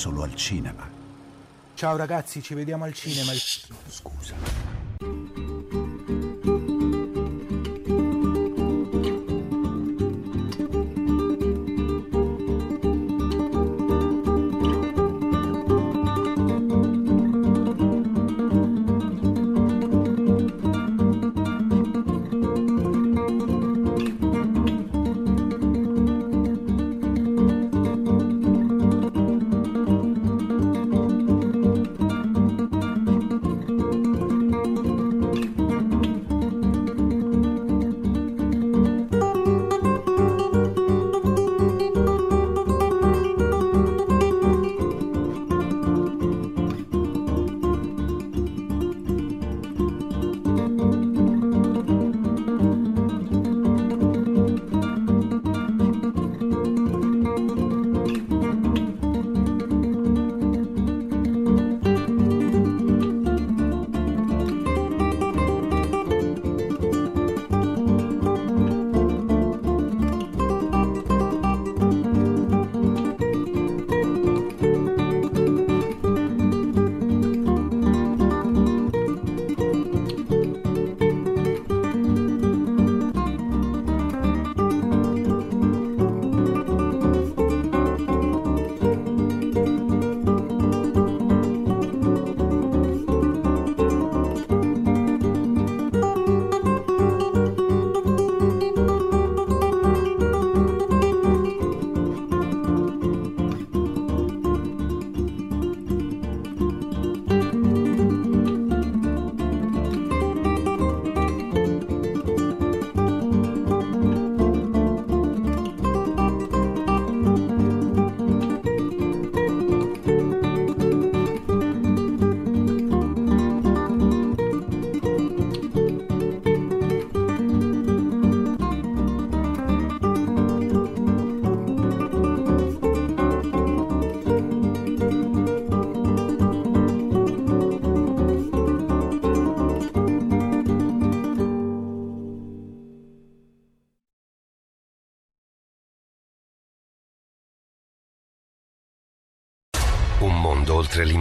Solo al cinema. Ciao ragazzi, ci vediamo al cinema. Scusa.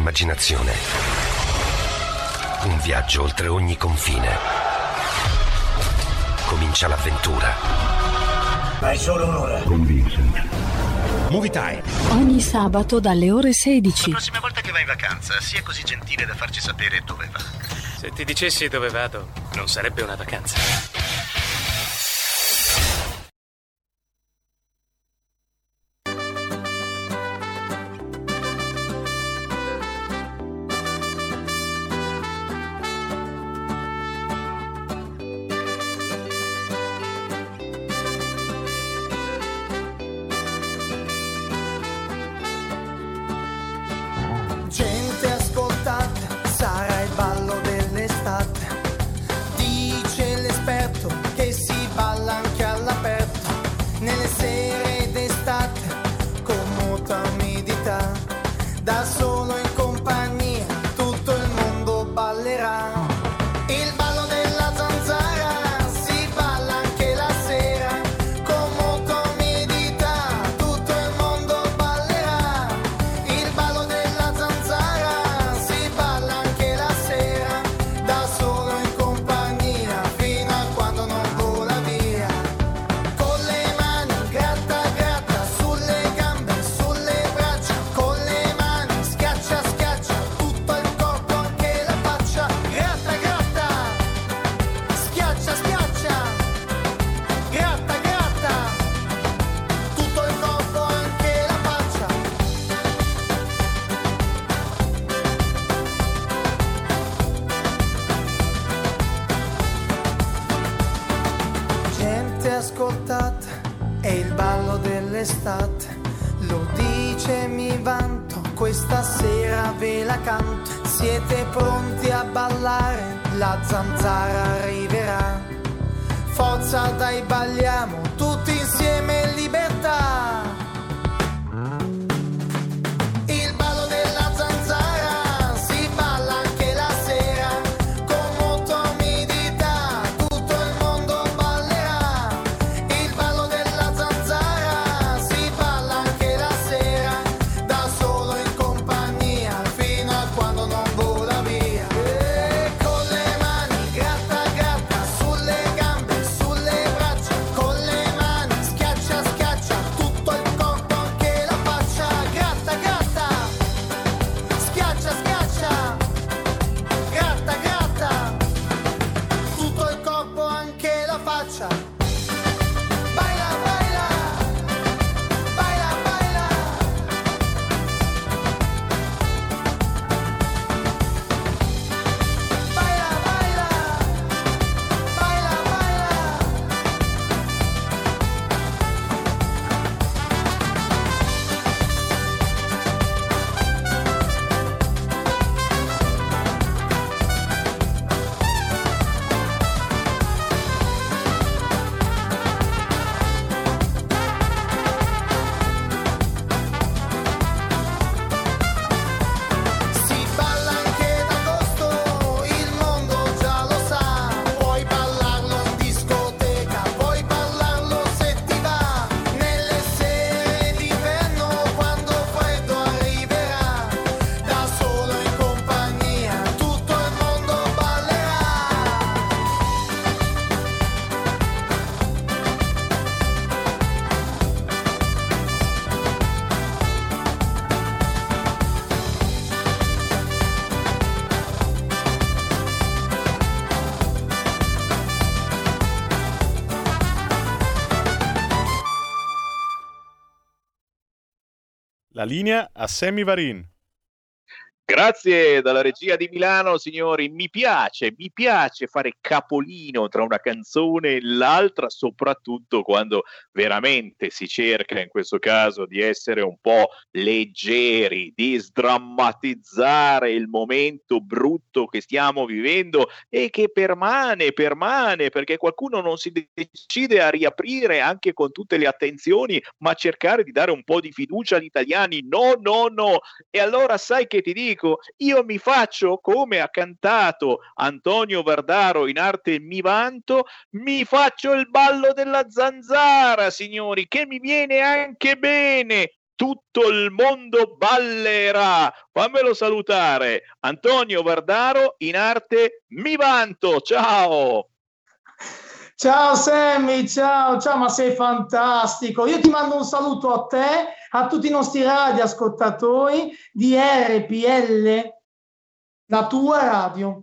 Oltre l'immaginazione. Un viaggio oltre ogni confine. Comincia l'avventura. Hai solo un'ora. Con Vincent. Movie time. Ogni sabato dalle ore 16. La prossima volta che vai in vacanza, sia così gentile da farci sapere dove va. Se ti dicessi dove vado, non sarebbe una vacanza. La linea a Sammy Varin. Grazie dalla regia di Milano, signori. Mi piace, mi piace fare capolino tra una canzone e l'altra, soprattutto quando veramente si cerca, in questo caso, di essere un po' leggeri, di sdrammatizzare il momento brutto che stiamo vivendo e che permane, permane, perché qualcuno non si decide a riaprire anche con tutte le attenzioni, ma cercare di dare un po' di fiducia agli italiani. No, no, no. E allora sai che ti dico? Io mi faccio come ha cantato Antonio Vardaro in arte Mi vanto, mi faccio il ballo della zanzara, signori, che mi viene anche bene. tutto il mondo ballerà. Fammelo salutare. Antonio Vardaro in arte Mi Vanto. Ciao. Ciao Sammy, ciao, ciao, ma sei fantastico. Io ti mando un saluto a te, a tutti i nostri radioascoltatori di RPL, la tua radio.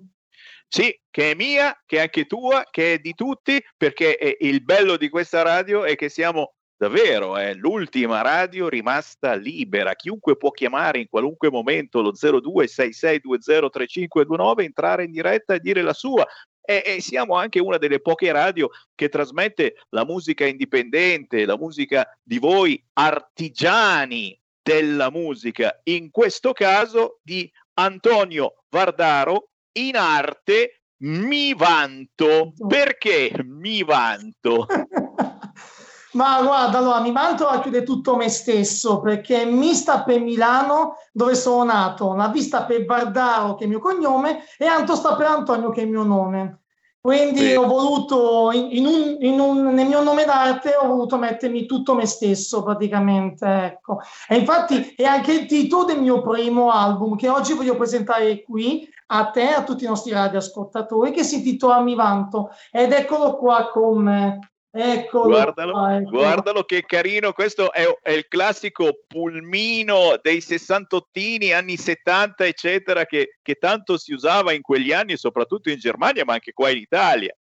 Sì, che è mia, che è anche tua, che è di tutti, perché il bello di questa radio è che siamo davvero è l'ultima radio rimasta libera. Chiunque può chiamare in qualunque momento lo 0266203529, entrare in diretta e dire la sua. E, e, siamo anche una delle poche radio che trasmette la musica indipendente, la musica di voi artigiani della musica, in questo caso di Antonio Vardaro, in arte mi vanto. Perché mi vanto? Ma guarda, allora mi vanto a chiudere tutto me stesso perché mi sta per Milano dove sono nato, la vista per Bardaro che è il mio cognome e Anto sta per Antonio che è il mio nome. Quindi sì. ho voluto, in, un, in un, nel mio nome d'arte, ho voluto mettermi tutto me stesso praticamente. Ecco. E infatti è anche il titolo del mio primo album che oggi voglio presentare qui a te, a tutti i nostri radioascoltatori, che si intitola Mi Vanto. Ed eccolo qua con me. Eccolo guardalo, qua, eccolo. guardalo che carino, questo è, è, il classico pulmino dei sessantottini, anni 70, eccetera, che, che tanto si usava in quegli anni, soprattutto in Germania, ma anche qua in Italia.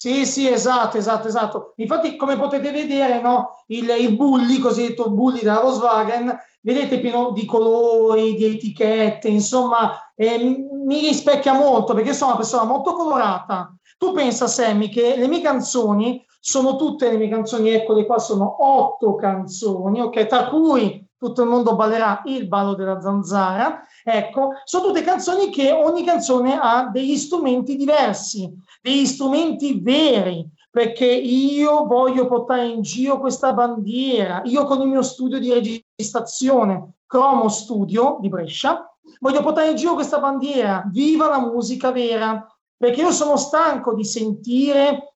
Sì, sì, esatto, esatto, esatto. Infatti, come potete vedere, no, il, il bulli, cosiddetto bulli della Volkswagen, vedete pieno di colori, di etichette, insomma, eh, mi rispecchia molto perché sono una persona molto colorata. Tu pensa, Sammy, che le mie canzoni sono tutte le mie canzoni, eccole qua, sono otto canzoni, ok, tra cui tutto il mondo ballerà il ballo della zanzara, ecco, sono tutte canzoni che ogni canzone ha degli strumenti diversi, degli strumenti veri, perché io voglio portare in giro questa bandiera, io con il mio studio di registrazione, Cromo Studio di Brescia, voglio portare in giro questa bandiera, viva la musica vera, perché io sono stanco di sentire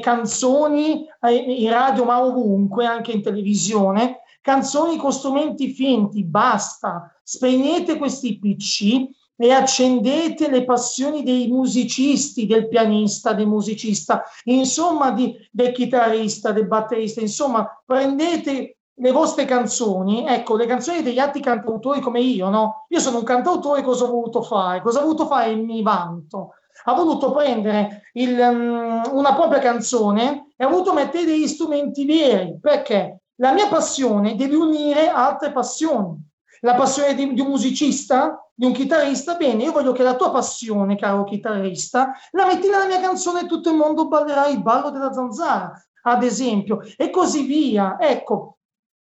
canzoni eh, in radio ma ovunque, anche in televisione, canzoni con strumenti finti, basta, spegnete questi PC e accendete le passioni dei musicisti, del pianista, del musicista, insomma di, del chitarrista, del batterista, insomma prendete le vostre canzoni, ecco, le canzoni degli altri cantautori come io, no? Io sono un cantautore, cosa ho voluto fare? Cosa ho voluto fare? Mi vanto ha voluto prendere il, um, una propria canzone e ha voluto mettere degli strumenti veri, perché la mia passione deve unire altre passioni. La passione di, di un musicista, di un chitarrista, bene, io voglio che la tua passione, caro chitarrista, la metti nella mia canzone e tutto il mondo ballerà il ballo della zanzara, ad esempio, e così via. Ecco,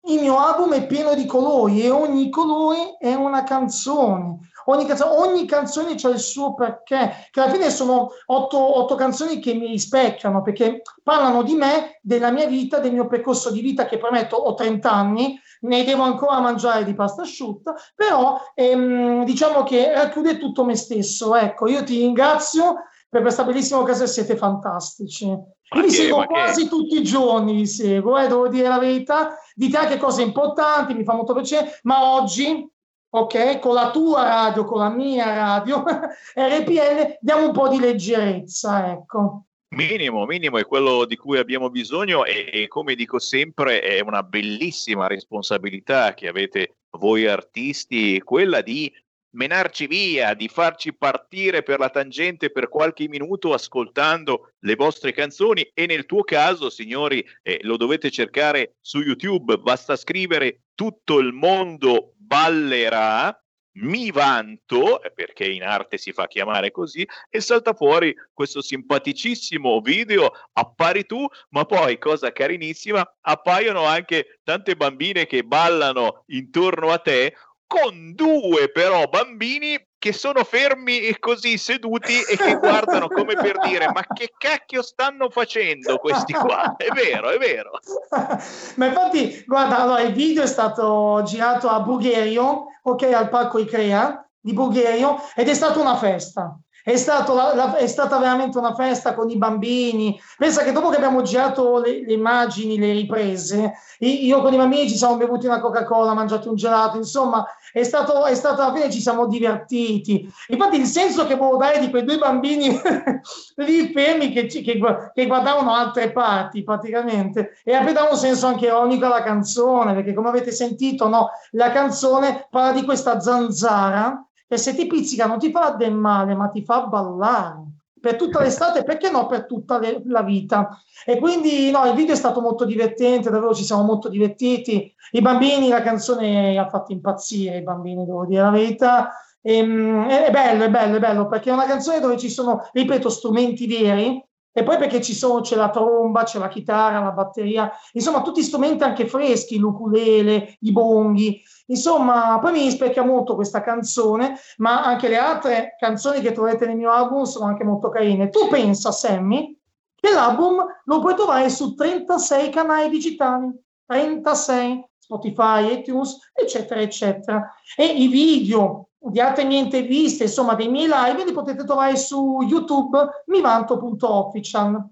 il mio album è pieno di colori e ogni colore è una canzone ogni canzone, ogni canzone ha il suo perché, che alla fine sono otto, otto, canzoni che mi rispecchiano, perché parlano di me, della mia vita, del mio percorso di vita che prometto ho 30 anni, ne devo ancora mangiare di pasta asciutta, però ehm, diciamo che racchiude tutto me stesso. Ecco, io ti ringrazio per questa bellissima occasione, siete fantastici. Io vi seguo quasi tutti i giorni, vi seguo, eh, devo dire la verità, dite anche cose importanti, mi fa molto piacere, ma oggi ok? Con la tua radio, con la mia radio, RPL, diamo un po' di leggerezza, ecco. Minimo, minimo è quello di cui abbiamo bisogno e, e, come dico sempre è una bellissima responsabilità che avete voi artisti, quella di menarci via, di farci partire per la tangente per qualche minuto ascoltando le vostre canzoni e nel tuo caso, signori, eh, lo dovete cercare su YouTube, basta scrivere tutto il mondo ballerà, mi vanto, perché in arte si fa chiamare così, e salta fuori questo simpaticissimo video, appari tu, ma poi, cosa carinissima, appaiono anche tante bambine che ballano intorno a te, con due però bambini che sono fermi e così seduti e che guardano come per dire ma che cacchio stanno facendo questi qua? È vero è vero. Ma infatti guarda allora il video è stato girato a Bugherio ok al parco Icrea di Bugherio ed è stata una festa È, la- la- è stata veramente una festa con i bambini. Pensa che dopo che abbiamo girato le, le immagini, le riprese, io con i bambini ci siamo bevuti una Coca-Cola, mangiati un gelato, insomma, è stato, è stato alla fine ci siamo divertiti. Infatti, il senso che volevo dare di quei due bambini lì fermi che, che che guardavano altre parti praticamente e a dare un senso anche ironico alla canzone, perché come avete sentito, no, la canzone parla di questa zanzara che se ti pizzica non ti fa del male, ma ti fa ballare per tutta l'estate, perché no, per tutta le- la vita. E quindi no, il video è stato molto divertente, davvero ci siamo molto divertiti. I bambini, la canzone ha fatto impazzire i bambini, devo dire la verità. Ehm, è, è bello, è bello, è bello, perché è una canzone dove ci sono, ripeto, strumenti veri, e poi perché ci sono, c'è la tromba, c'è la chitarra, la batteria, insomma tutti strumenti anche freschi, l'ukulele, i bonghi, insomma poi mi rispecchia molto questa canzone, ma anche le altre canzoni che troverete nel mio album sono anche molto carine. Tu pensa, Sammy, che l'album lo puoi trovare su 36 canali digitali, 36, Spotify, iTunes, eccetera, eccetera. E i video di altre mie interviste, insomma, dei miei live, li potete trovare su YouTube mivanto.official.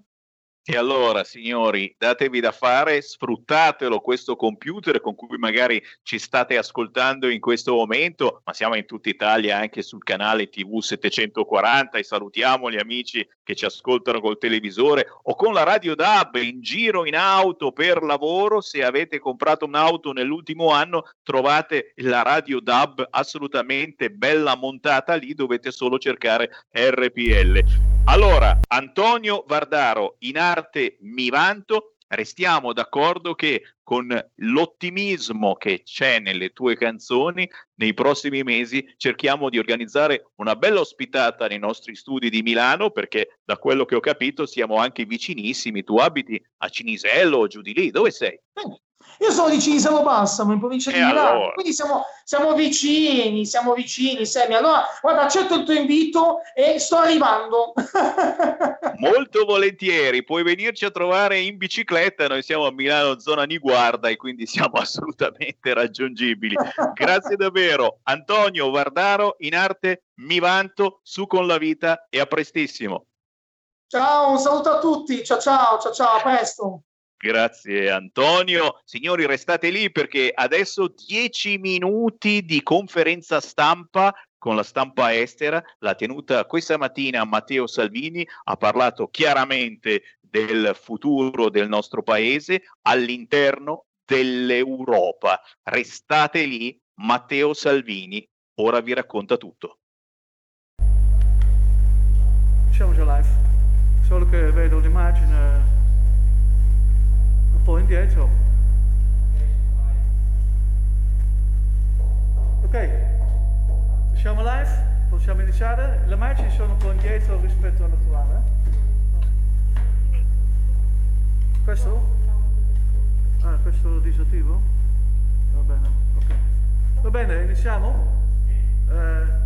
E allora, signori, datevi da fare, sfruttatelo questo computer con cui magari ci state ascoltando in questo momento, ma siamo in tutta Italia anche sul canale TV 740 e salutiamo gli amici che ci ascoltano col televisore o con la radio DAB in giro in auto per lavoro. Se avete comprato un'auto nell'ultimo anno, trovate la radio DAB assolutamente bella montata lì, dovete solo cercare RPL. Allora, Antonio Vardaro, in arte mi vanto, restiamo d'accordo che con l'ottimismo che c'è nelle tue canzoni, nei prossimi mesi cerchiamo di organizzare una bella ospitata nei nostri studi di Milano, perché da quello che ho capito siamo anche vicinissimi. Tu abiti a Cinisello o giù di lì, dove sei? Io sono di Cinisano Balsamo, in provincia di E Milano, allora? quindi siamo, siamo vicini, siamo vicini, Sammy. Allora, guarda, accetto il tuo invito e sto arrivando. Molto volentieri, puoi venirci a trovare in bicicletta, noi siamo a Milano zona Niguarda e quindi siamo assolutamente raggiungibili. Grazie davvero Antonio Vardaro, in arte mi vanto, su con la vita e a prestissimo. Ciao, un saluto a tutti, ciao ciao, ciao ciao, a presto. Grazie Antonio. Signori, restate lì perché adesso 10 minuti di conferenza stampa con la stampa estera, l'ha tenuta questa mattina Matteo Salvini, ha parlato chiaramente del futuro del nostro paese all'interno dell'Europa. Restate lì, Matteo Salvini ora vi racconta tutto. Siamo già live, solo che vedo l'immagine po' indietro. Ok, siamo live, possiamo iniziare. Le immagini sono un po' indietro rispetto all'attuale. Questo? Ah, questo lo disattivo? Va bene, ok. Va bene, iniziamo. Eh,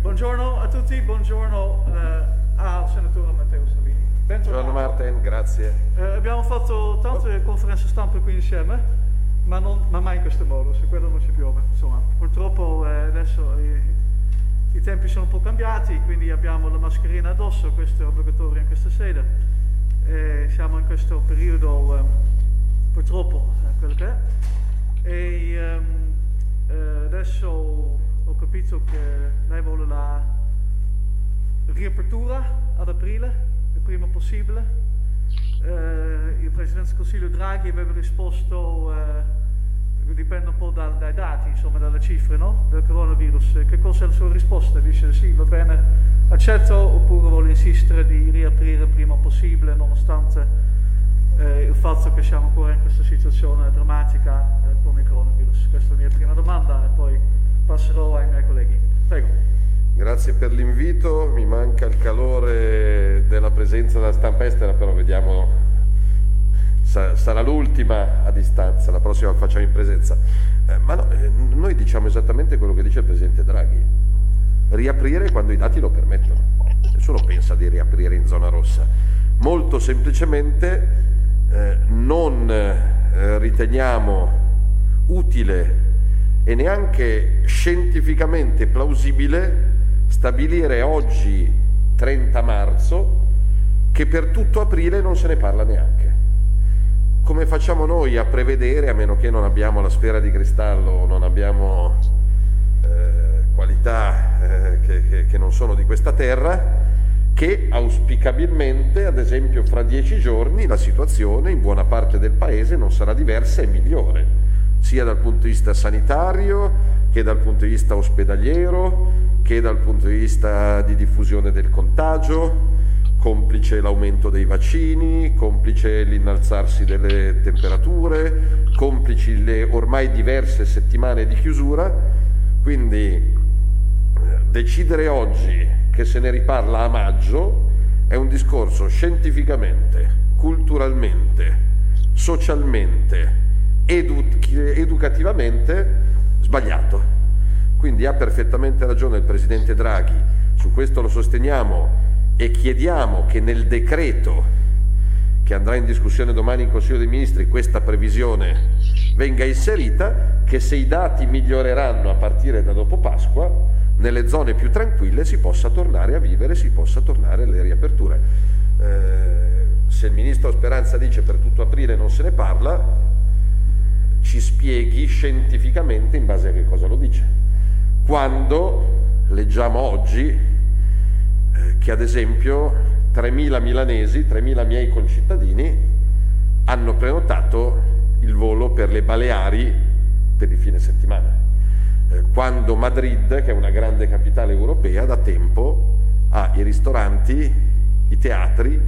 Buongiorno a tutti, buongiorno eh, al senatore Matteo Salvini. Buongiorno Martin, grazie. Eh, abbiamo fatto tante conferenze stampa qui insieme, ma, non, ma mai in questo modo, se quello non ci piove. Insomma, purtroppo eh, adesso i, i tempi sono un po' cambiati, quindi abbiamo la mascherina addosso, questo è obbligatorio in questa sede. Eh, siamo in questo periodo, ehm, purtroppo, è quello che è. E ehm, eh, adesso ho capito che lei vuole la riapertura ad aprile, il prima possibile. Eh, il Presidente del Consiglio Draghi aveva risposto, eh, dipende un po' dal- dai dati, insomma, dalle cifre no? del coronavirus. Che cosa è la sua risposta? Dice sì, va bene, accetto, oppure vuole insistere di riaprire prima possibile, nonostante eh, il fatto che siamo ancora in questa situazione drammatica eh, con il coronavirus. Questa è la mia prima domanda e poi passerò ai miei colleghi. Prego. Grazie per l'invito, mi manca il calore della presenza della stampa estera, però vediamo, sa- sarà l'ultima a distanza, la prossima la facciamo in presenza. Eh, ma no, eh, noi diciamo esattamente quello che dice il Presidente Draghi, riaprire quando i dati lo permettono, nessuno pensa di riaprire in zona rossa, molto semplicemente eh, non riteniamo utile e neanche scientificamente plausibile stabilire oggi, 30 marzo, che per tutto aprile non se ne parla neanche. Come facciamo noi a prevedere, a meno che non abbiamo la sfera di cristallo non abbiamo eh, qualità eh, che, che, che non sono di questa terra, che auspicabilmente, ad esempio, fra dieci giorni la situazione in buona parte del paese non sarà diversa e migliore, sia dal punto di vista sanitario che dal punto di vista ospedaliero, che dal punto di vista di diffusione del contagio, complice l'aumento dei vaccini, complice l'innalzarsi delle temperature, complici le ormai diverse settimane di chiusura. Quindi decidere oggi che se ne riparla a maggio è un discorso scientificamente, culturalmente, socialmente, edu- educativamente sbagliato. Quindi ha perfettamente ragione il Presidente Draghi, su questo lo sosteniamo e chiediamo che nel decreto che andrà in discussione domani in Consiglio dei Ministri questa previsione venga inserita, che se i dati miglioreranno a partire da dopo Pasqua, nelle zone più tranquille si possa tornare a vivere, si possa tornare alle riaperture. Eh, se il Ministro Speranza dice per tutto aprile non se ne parla, ci spieghi scientificamente in base a che cosa lo dice. Quando leggiamo oggi eh, che ad esempio 3.000 milanesi, 3.000 miei concittadini hanno prenotato il volo per le Baleari per il fine settimana, eh, quando Madrid, che è una grande capitale europea, da tempo ha i ristoranti, i teatri,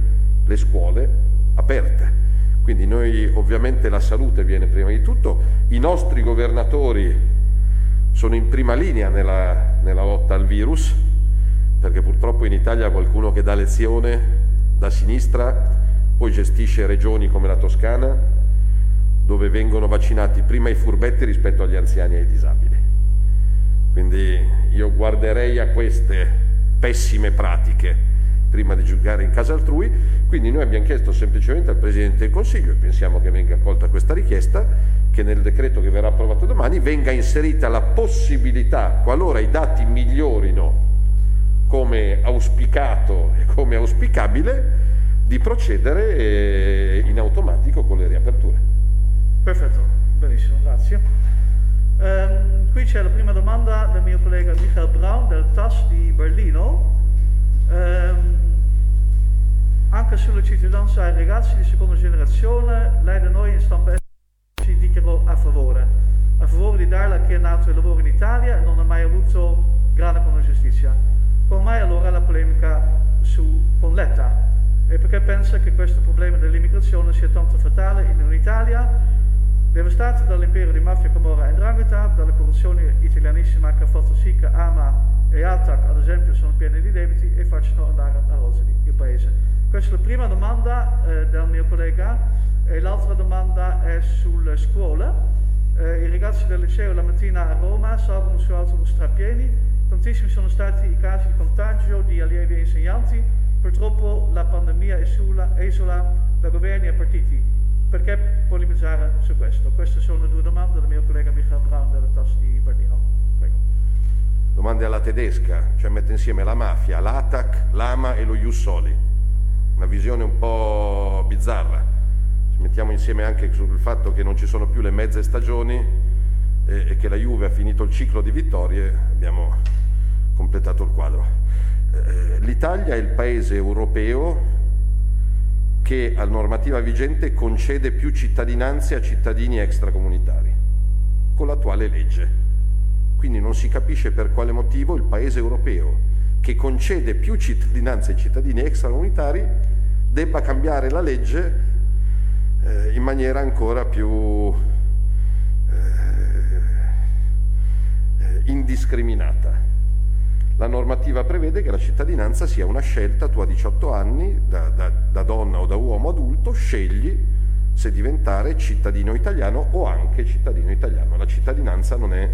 le scuole aperte. Quindi noi ovviamente la salute viene prima di tutto, i nostri governatori sono in prima linea nella, nella lotta al virus, perché purtroppo in Italia qualcuno che dà lezione da sinistra poi gestisce regioni come la Toscana dove vengono vaccinati prima i furbetti rispetto agli anziani e ai disabili. Quindi io guarderei a queste pessime pratiche prima di giocare in casa altrui, quindi noi abbiamo chiesto semplicemente al Presidente del Consiglio, e pensiamo che venga accolta questa richiesta, che nel decreto che verrà approvato domani venga inserita la possibilità, qualora i dati migliorino come auspicato e come auspicabile, di procedere eh, in automatico con le riaperture. Perfetto, benissimo, grazie. Um, qui c'è la prima domanda del mio collega Michael Braun del TAS di Berlino. Um, anche sulla cittadinanza ai ragazzi di seconda generazione, lei da noi in stampa si dichiarò a favore, a favore di darle a chi è nato e lavora in Italia e non ha mai avuto grana con la giustizia. Come mai allora la polemica su, con Letta? E perché pensa che questo problema dell'immigrazione sia tanto fatale in un'Italia devastata dall'impero di mafia, camorra e ndrangheta, dalla corruzione italianissima che ha fatto sì che Ama e Atac, ad esempio, sono pieni di debiti e facciano andare a rosoli il paese. Questa è la prima domanda eh, del mio collega e l'altra domanda è sulle scuole. Eh, I ragazzi del liceo la mattina a Roma salgono su autobus strapieni, tantissimi sono stati i casi di contagio di allievi e insegnanti, purtroppo la pandemia isola, isola da governi e partiti. Perché polemizzare su questo? Queste sono due domande del mio collega Michael Brown della TAS di Berlino. Domande alla tedesca, cioè mette insieme la mafia, l'ATAC, l'AMA e lo Ius Soli. Una visione un po' bizzarra. Ci mettiamo insieme anche sul fatto che non ci sono più le mezze stagioni e, e che la Juve ha finito il ciclo di vittorie, abbiamo completato il quadro. Eh, L'Italia è il paese europeo che a normativa vigente concede più cittadinanze a cittadini extracomunitari, con l'attuale legge. Quindi non si capisce per quale motivo il Paese europeo, che concede più cittadinanze ai cittadini extracomunitari, debba cambiare la legge eh, in maniera ancora più eh, indiscriminata. La normativa prevede che la cittadinanza sia una scelta, tu a 18 anni, da, da, da, donna o da uomo adulto, scegli se diventare cittadino italiano o anche cittadino italiano. La cittadinanza non è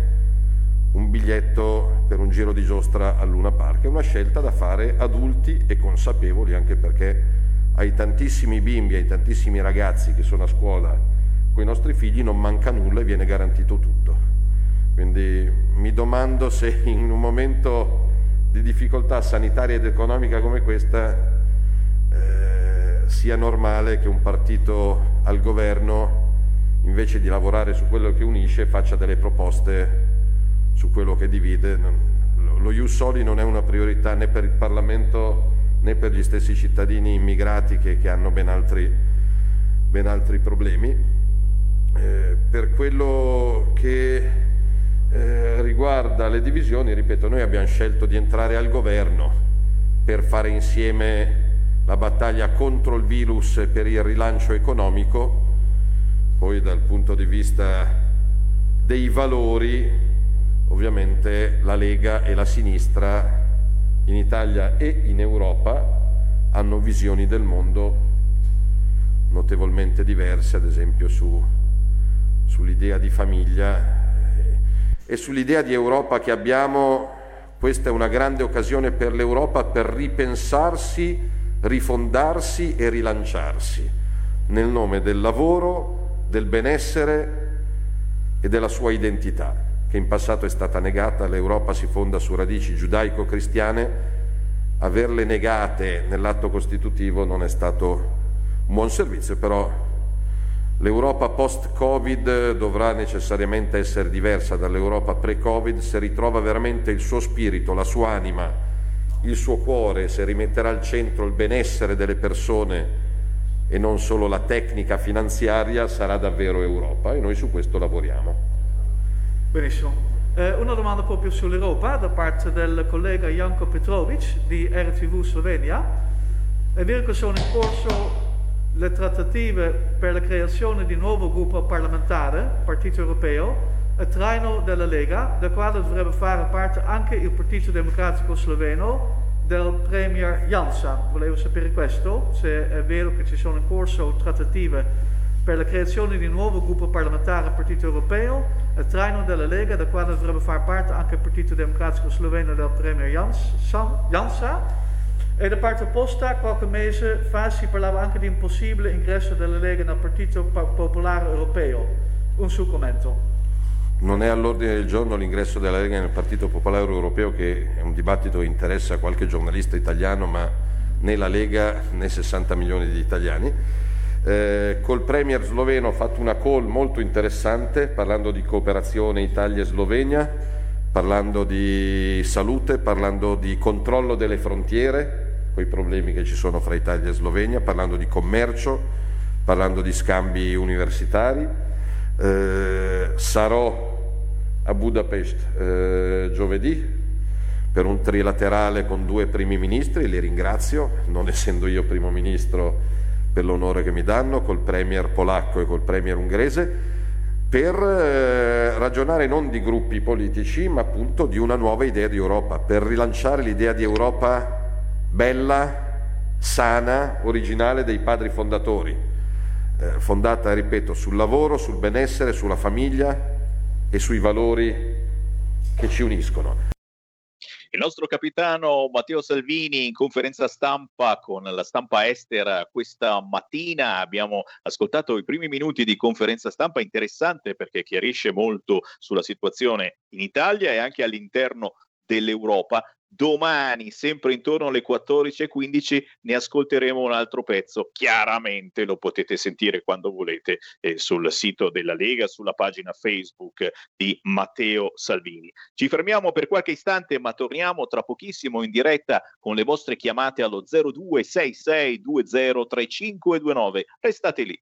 un biglietto per un giro di giostra al Luna Park, è una scelta da fare adulti e consapevoli, anche perché ai tantissimi bimbi, ai tantissimi ragazzi che sono a scuola con i nostri figli non manca nulla e viene garantito tutto. Quindi mi domando se in un momento di difficoltà sanitaria ed economica come questa eh, sia normale che un partito al governo, invece di lavorare su quello che unisce, faccia delle proposte su quello che divide. Lo Ius Soli non è una priorità né per il Parlamento né per gli stessi cittadini immigrati che, che hanno ben altri, ben altri problemi. Eh, per quello che eh, riguarda le divisioni, ripeto, noi abbiamo scelto di entrare al governo per fare insieme la battaglia contro il virus e per il rilancio economico, poi dal punto di vista dei valori, ovviamente la Lega e la sinistra in Italia e in Europa hanno visioni del mondo notevolmente diverse, ad esempio su, sull'idea di famiglia eh, e sull'idea di Europa che abbiamo. Questa è una grande occasione per l'Europa per ripensarsi, rifondarsi e rilanciarsi nel nome del lavoro, del benessere e della sua identità che in passato è stata negata, l'Europa si fonda su radici giudaico-cristiane, averle negate nell'atto costitutivo non è stato un buon servizio, però l'Europa post-Covid dovrà necessariamente essere diversa dall'Europa pre-Covid. Se ritrova veramente il suo spirito, la sua anima, il suo cuore, se rimetterà al centro il benessere delle persone e non solo la tecnica finanziaria, sarà davvero Europa. E noi su questo lavoriamo. Benissimo. Eh, una domanda proprio sull'Europa da parte del collega Janko Petrovic di RTV Slovenia. È vero che sono in corso le trattative per la creazione di un nuovo gruppo parlamentare, Partito Europeo, a traino della Lega, del quale dovrebbe fare parte anche il Partito Democratico Sloveno del Premier Jansa. Volevo sapere questo, se è vero che ci sono in corso trattative per la creazione di un nuovo gruppo parlamentare Partito Europeo, il traino della Lega, da quale dovrebbe far parte anche il Partito Democratico Sloveno del Premier Jansa. E da parte opposta, qualche mese fa si parlava anche di un possibile ingresso della Lega nel Partito Popolare Europeo. Un suo commento. Non è all'ordine del giorno l'ingresso della Lega nel Partito Popolare Europeo, che è un dibattito che interessa qualche giornalista italiano, ma né la Lega né 60 milioni di italiani. Eh, col Premier sloveno ho fatto una call molto interessante parlando di cooperazione Italia e Slovenia, parlando di salute, parlando di controllo delle frontiere, quei problemi che ci sono fra Italia e Slovenia, parlando di commercio, parlando di scambi universitari. Eh, sarò a Budapest eh, giovedì per un trilaterale con due primi ministri, li ringrazio, non essendo io primo ministro per l'onore che mi danno col premier polacco e col premier ungherese per eh, ragionare non di gruppi politici ma appunto di una nuova idea di Europa, per rilanciare l'idea di Europa bella, sana, originale dei padri fondatori, eh, fondata, ripeto, sul lavoro, sul benessere, sulla famiglia e sui valori che ci uniscono. Il nostro capitano Matteo Salvini in conferenza stampa con la stampa estera questa mattina. Abbiamo ascoltato i primi minuti di conferenza stampa interessante perché chiarisce molto sulla situazione in Italia e anche all'interno dell'Europa Domani, sempre intorno alle 14.15, ne ascolteremo un altro pezzo. Chiaramente lo potete sentire quando volete eh, sul sito della Lega, sulla pagina Facebook di Matteo Salvini. Ci fermiamo per qualche istante, ma torniamo tra pochissimo in diretta con le vostre chiamate allo 0266203529. Restate lì.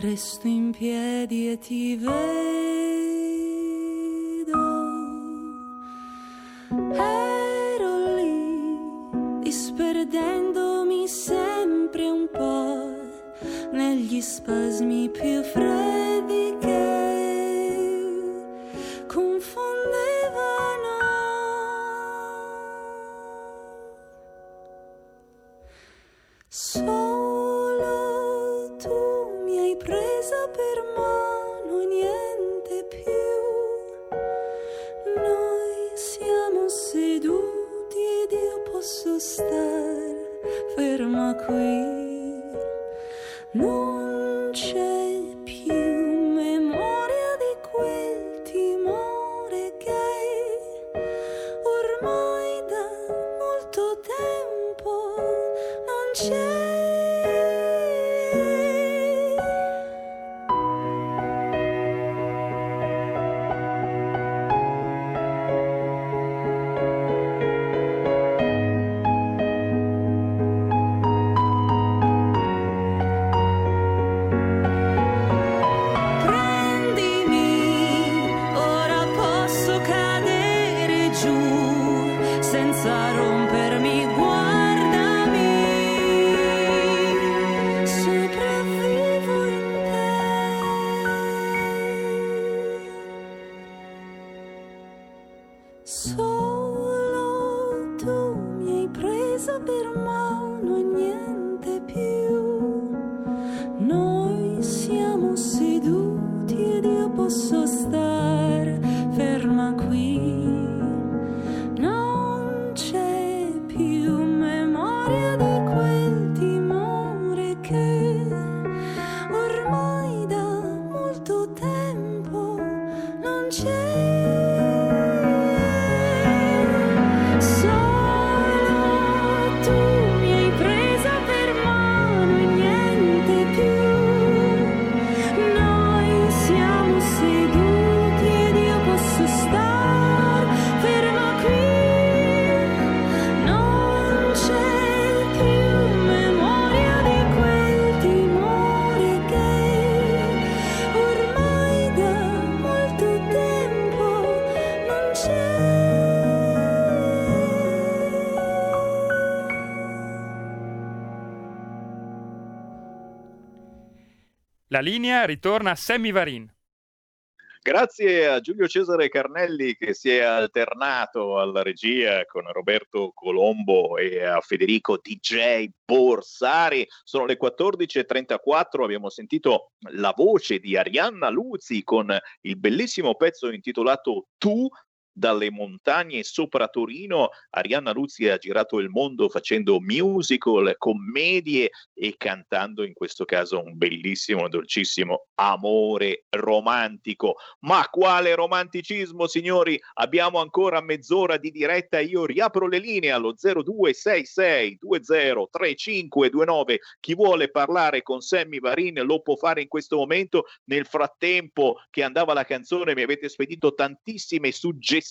Resto in piedi e ti vedo. La linea ritorna a Sammy Varin. Grazie a Giulio Cesare Carnelli che si è alternato alla regia con Roberto Colombo e a Federico DJ Borsari. Sono le 14.34, abbiamo sentito la voce di Arianna Luzzi con il bellissimo pezzo intitolato Tu dalle montagne sopra Torino. Arianna Luzzi ha girato il mondo facendo musical, commedie e cantando in questo caso un bellissimo dolcissimo amore romantico. Ma quale romanticismo, signori? Abbiamo ancora mezz'ora di diretta. Io riapro le linee allo 0266 203529. Chi vuole parlare con Sammy Varin lo può fare in questo momento. Nel frattempo che andava la canzone mi avete spedito tantissime suggestioni,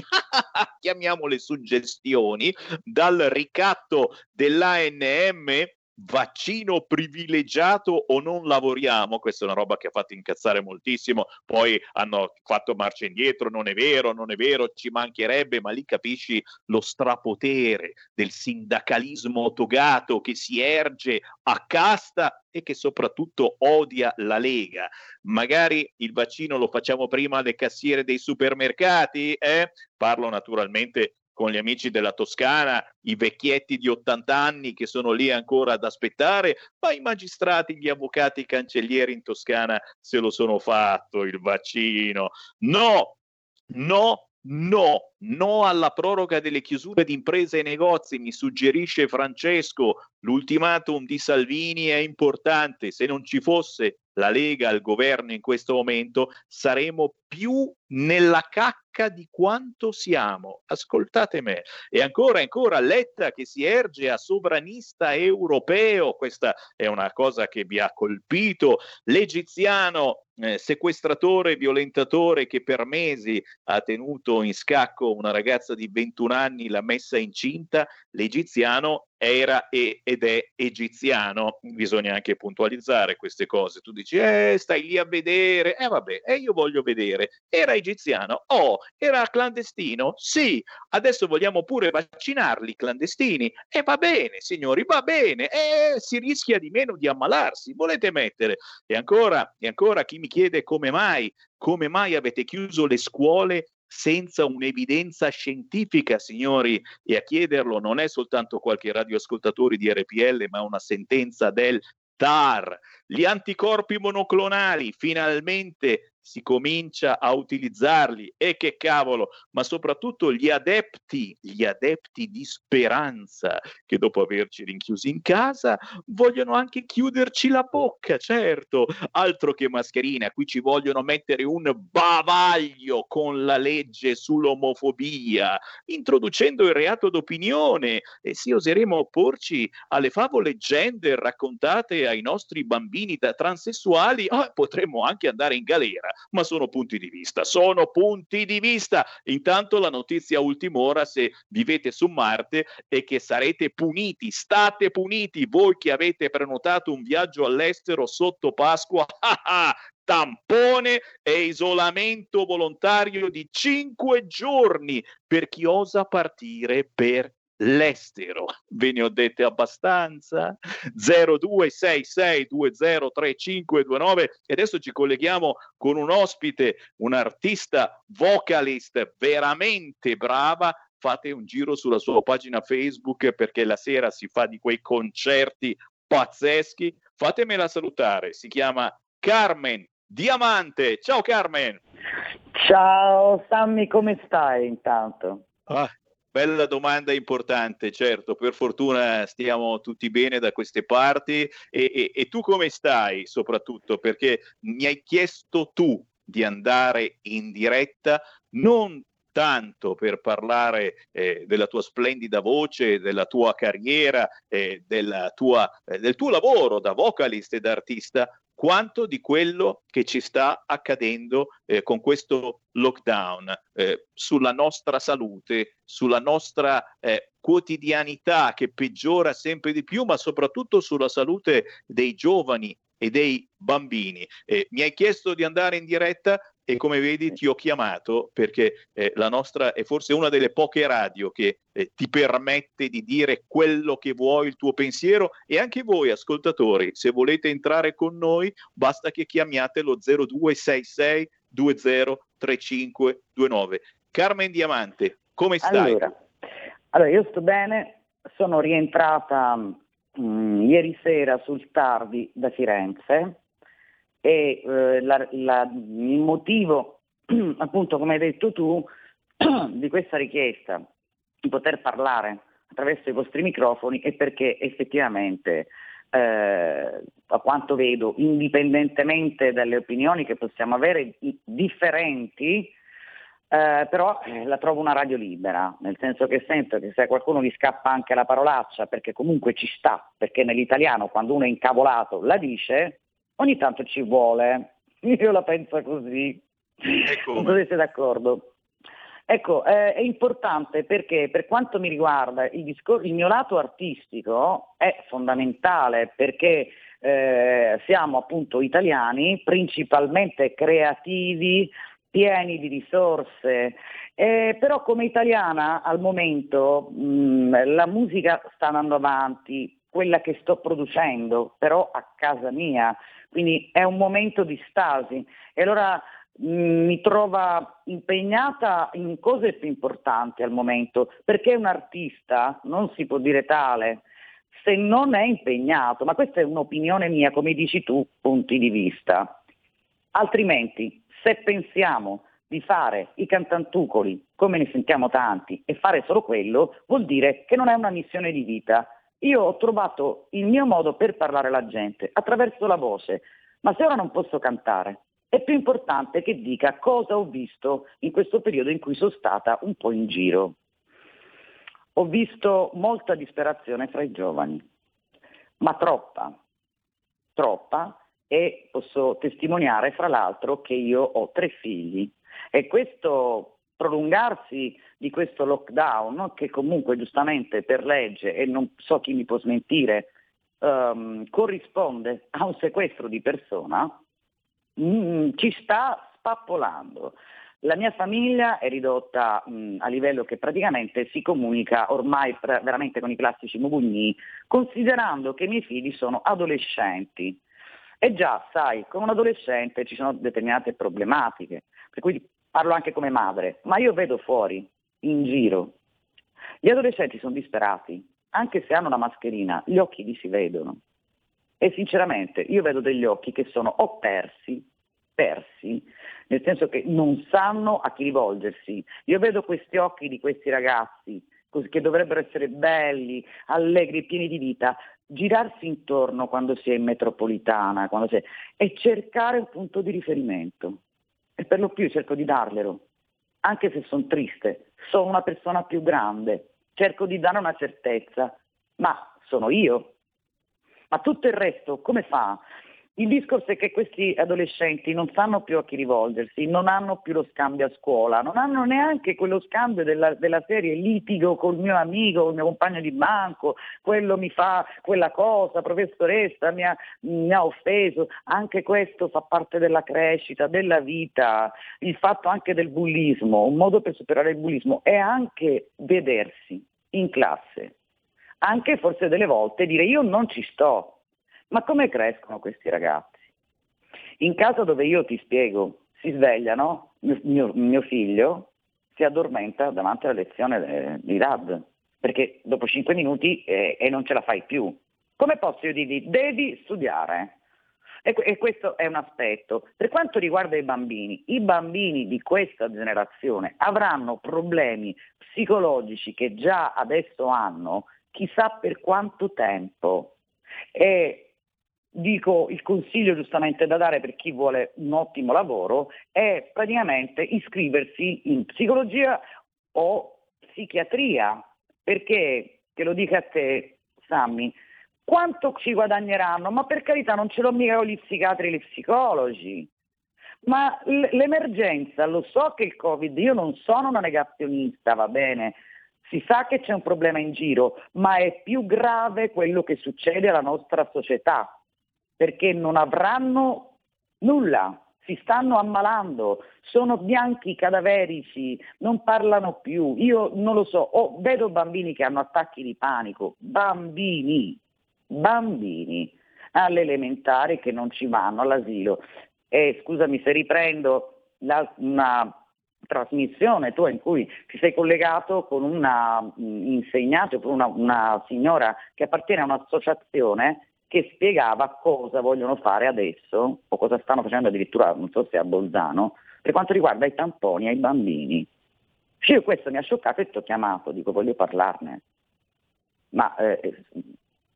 chiamiamole suggestioni, dal ricatto dell'ANM vaccino privilegiato o non lavoriamo, questa è una roba che ha fatto incazzare moltissimo, poi hanno fatto marcia indietro, non è vero, non è vero, ci mancherebbe, ma lì capisci lo strapotere del sindacalismo togato che si erge a casta e che soprattutto odia la Lega. Magari il vaccino lo facciamo prima alle cassiere dei supermercati, eh? Parlo naturalmente con gli amici della Toscana, i vecchietti di 80 anni che sono lì ancora ad aspettare, ma i magistrati, gli avvocati, i cancellieri in Toscana se lo sono fatto il vaccino. No, no, no, no alla proroga delle chiusure di imprese e negozi, mi suggerisce Francesco. L'ultimatum di Salvini è importante, se non ci fosse la Lega al governo in questo momento saremo più nella cacca di quanto siamo. Ascoltate me. E ancora, ancora, Letta che si erge a sovranista europeo, questa è una cosa che vi ha colpito. L'egiziano eh, sequestratore, violentatore che per mesi ha tenuto in scacco una ragazza di 21 anni, l'ha messa incinta, l'egiziano era e, ed è egiziano. Bisogna anche puntualizzare queste cose. Tu dici, eh, stai lì a vedere. Eh vabbè, eh, io voglio vedere. Era egiziano? Oh, era clandestino? Sì. Adesso vogliamo pure vaccinarli clandestini? E eh, va bene, signori, va bene. Eh, si rischia di meno di ammalarsi. Volete mettere? E ancora, e ancora chi mi chiede come mai, come mai avete chiuso le scuole senza un'evidenza scientifica, signori, e a chiederlo non è soltanto qualche radioascoltatore di RPL, ma una sentenza del TAR. Gli anticorpi monoclonali finalmente si comincia a utilizzarli e che cavolo, ma soprattutto gli adepti, gli adepti di speranza che dopo averci rinchiusi in casa vogliono anche chiuderci la bocca, certo, altro che mascherina, qui ci vogliono mettere un bavaglio con la legge sull'omofobia, introducendo il reato d'opinione e sì, oseremo opporci alle favole gender raccontate ai nostri bambini da transessuali, oh, potremmo anche andare in galera ma sono punti di vista, sono punti di vista. Intanto la notizia ultim'ora, se vivete su Marte, è che sarete puniti, state puniti voi che avete prenotato un viaggio all'estero sotto Pasqua. Ah, ah, tampone e isolamento volontario di cinque giorni per chi osa partire per l'estero. Ve ne ho dette abbastanza? 0266203529 e adesso ci colleghiamo con un ospite, un artista vocalist veramente brava. Fate un giro sulla sua pagina Facebook perché la sera si fa di quei concerti pazzeschi. Fatemela salutare, si chiama Carmen Diamante. Ciao Carmen. Ciao Sammy, come stai intanto? Ah, Bella domanda importante, certo, per fortuna stiamo tutti bene da queste parti. E, e, e, tu come stai soprattutto? Perché mi hai chiesto tu di andare in diretta non tanto per parlare eh, della tua splendida voce, della tua carriera, eh, della tua, eh, del tuo lavoro da vocalist e da artista, quanto di quello che ci sta accadendo eh, con questo lockdown eh, sulla nostra salute, sulla nostra eh, quotidianità che peggiora sempre di più, ma soprattutto sulla salute dei giovani e dei bambini. mi hai chiesto di andare in diretta e come vedi ti ho chiamato perché eh, la nostra è forse una delle poche radio che eh, ti permette di dire quello che vuoi, il tuo pensiero e anche voi ascoltatori, se volete entrare con noi basta che chiamiate lo 0266 203529. Carmen Diamante, come stai? Allora, allora io sto bene, sono rientrata mh, mm, ieri sera sul tardi da Firenze e eh, la, la, il motivo, appunto come hai detto tu, di questa richiesta di poter parlare attraverso i vostri microfoni è perché effettivamente, eh, a quanto vedo, indipendentemente dalle opinioni che possiamo avere differenti, eh, però eh, la trovo una radio libera, nel senso che sento che se a qualcuno gli scappa anche la parolaccia, perché comunque ci sta, perché nell'italiano quando uno è incavolato la dice, ogni tanto ci vuole. Io la penso così. Non so se siete d'accordo. Ecco, eh, è importante perché per quanto mi riguarda il, discor- il mio lato artistico è fondamentale perché eh, siamo appunto italiani, principalmente creativi, pieni di risorse, eh, però come italiana al momento mh, la musica sta andando avanti, quella che sto producendo, però a casa mia, quindi è un momento di stasi e allora Mm, mi trova impegnata in cose più importanti al momento, perché un artista non si può dire tale se non è impegnato, ma questa è un'opinione mia, come dici tu, punti di vista. Altrimenti, se pensiamo di fare i cantantucoli come ne sentiamo tanti e fare solo quello, vuol dire che non è una missione di vita. Io ho trovato il mio modo per parlare alla gente attraverso la voce, ma se ora non posso cantare, è più importante che dica cosa ho visto in questo periodo in cui sono stata un po' in giro. Ho visto molta disperazione fra i giovani, ma troppa, troppa e posso testimoniare fra l'altro che io ho tre figli e questo prolungarsi di questo lockdown, che comunque giustamente per legge, e non so chi mi può smentire, um, corrisponde a un sequestro di persona, mm, ci sta spappolando. La mia famiglia è ridotta mh, mm, a livello che praticamente si comunica ormai pra- veramente con i classici mugugni, considerando che i miei figli sono adolescenti. E già, sai, con un adolescente ci sono determinate problematiche, per cui parlo anche come madre, ma io vedo fuori, in giro, gli adolescenti sono disperati, anche se hanno la mascherina, gli occhi li si vedono. E sinceramente io vedo degli occhi che sono o persi, persi, nel senso che non sanno a chi rivolgersi. Io vedo questi occhi di questi ragazzi che dovrebbero essere belli, allegri, pieni di vita, girarsi intorno quando si è in metropolitana si è... e cercare un punto di riferimento. Per lo più cerco di darglielo, anche se sono triste, sono una persona più grande, cerco di dare una certezza, ma sono io, ma tutto il resto come fa? Il discorso è che questi adolescenti non sanno più a chi rivolgersi, non hanno più lo scambio a scuola, non hanno neanche quello scambio della, della serie litigo col mio amico, col mio compagno di banco, quello mi fa quella cosa, professoressa mi ha, mi ha offeso, anche questo fa parte della crescita, della vita, il fatto anche del bullismo, un modo per superare il bullismo è anche vedersi in classe. Anche forse delle volte dire io non ci sto. Ma come crescono questi ragazzi? In casa dove io ti spiego, si svegliano, mio, mio, mio figlio si addormenta davanti alla lezione eh, di RAD, perché dopo cinque minuti eh, e non ce la fai più. Come posso io dirgli devi studiare? E, e questo è un aspetto. Per quanto riguarda i bambini, i bambini di questa generazione avranno problemi psicologici che già adesso hanno chissà per quanto tempo. E dico il consiglio giustamente da dare per chi vuole un ottimo lavoro è praticamente iscriversi in psicologia o psichiatria, perché, te lo dico a te, Sammy, quanto ci guadagneranno? Ma per carità non ce l'ho mica con gli psichiatri e gli psicologi. Ma l'emergenza, lo so che il Covid, io non sono una negazionista, va bene, si sa che c'è un problema in giro, ma è più grave quello che succede alla nostra società, perché non avranno nulla, si stanno ammalando, sono bianchi cadaverici, non parlano più. Io non lo so, oh, vedo bambini che hanno attacchi di panico, bambini, bambini alle elementari che non ci vanno all'asilo. E scusami se riprendo la, una trasmissione tua in cui ti sei collegato con una mm, insegnante, con una, una signora che appartiene a un'associazione che spiegava cosa vogliono fare adesso o cosa stanno facendo addirittura, non so se a Bolzano, per quanto riguarda i tamponi ai bambini. Io questo mi ha scioccato e ti ho chiamato, dico voglio parlarne. Ma eh,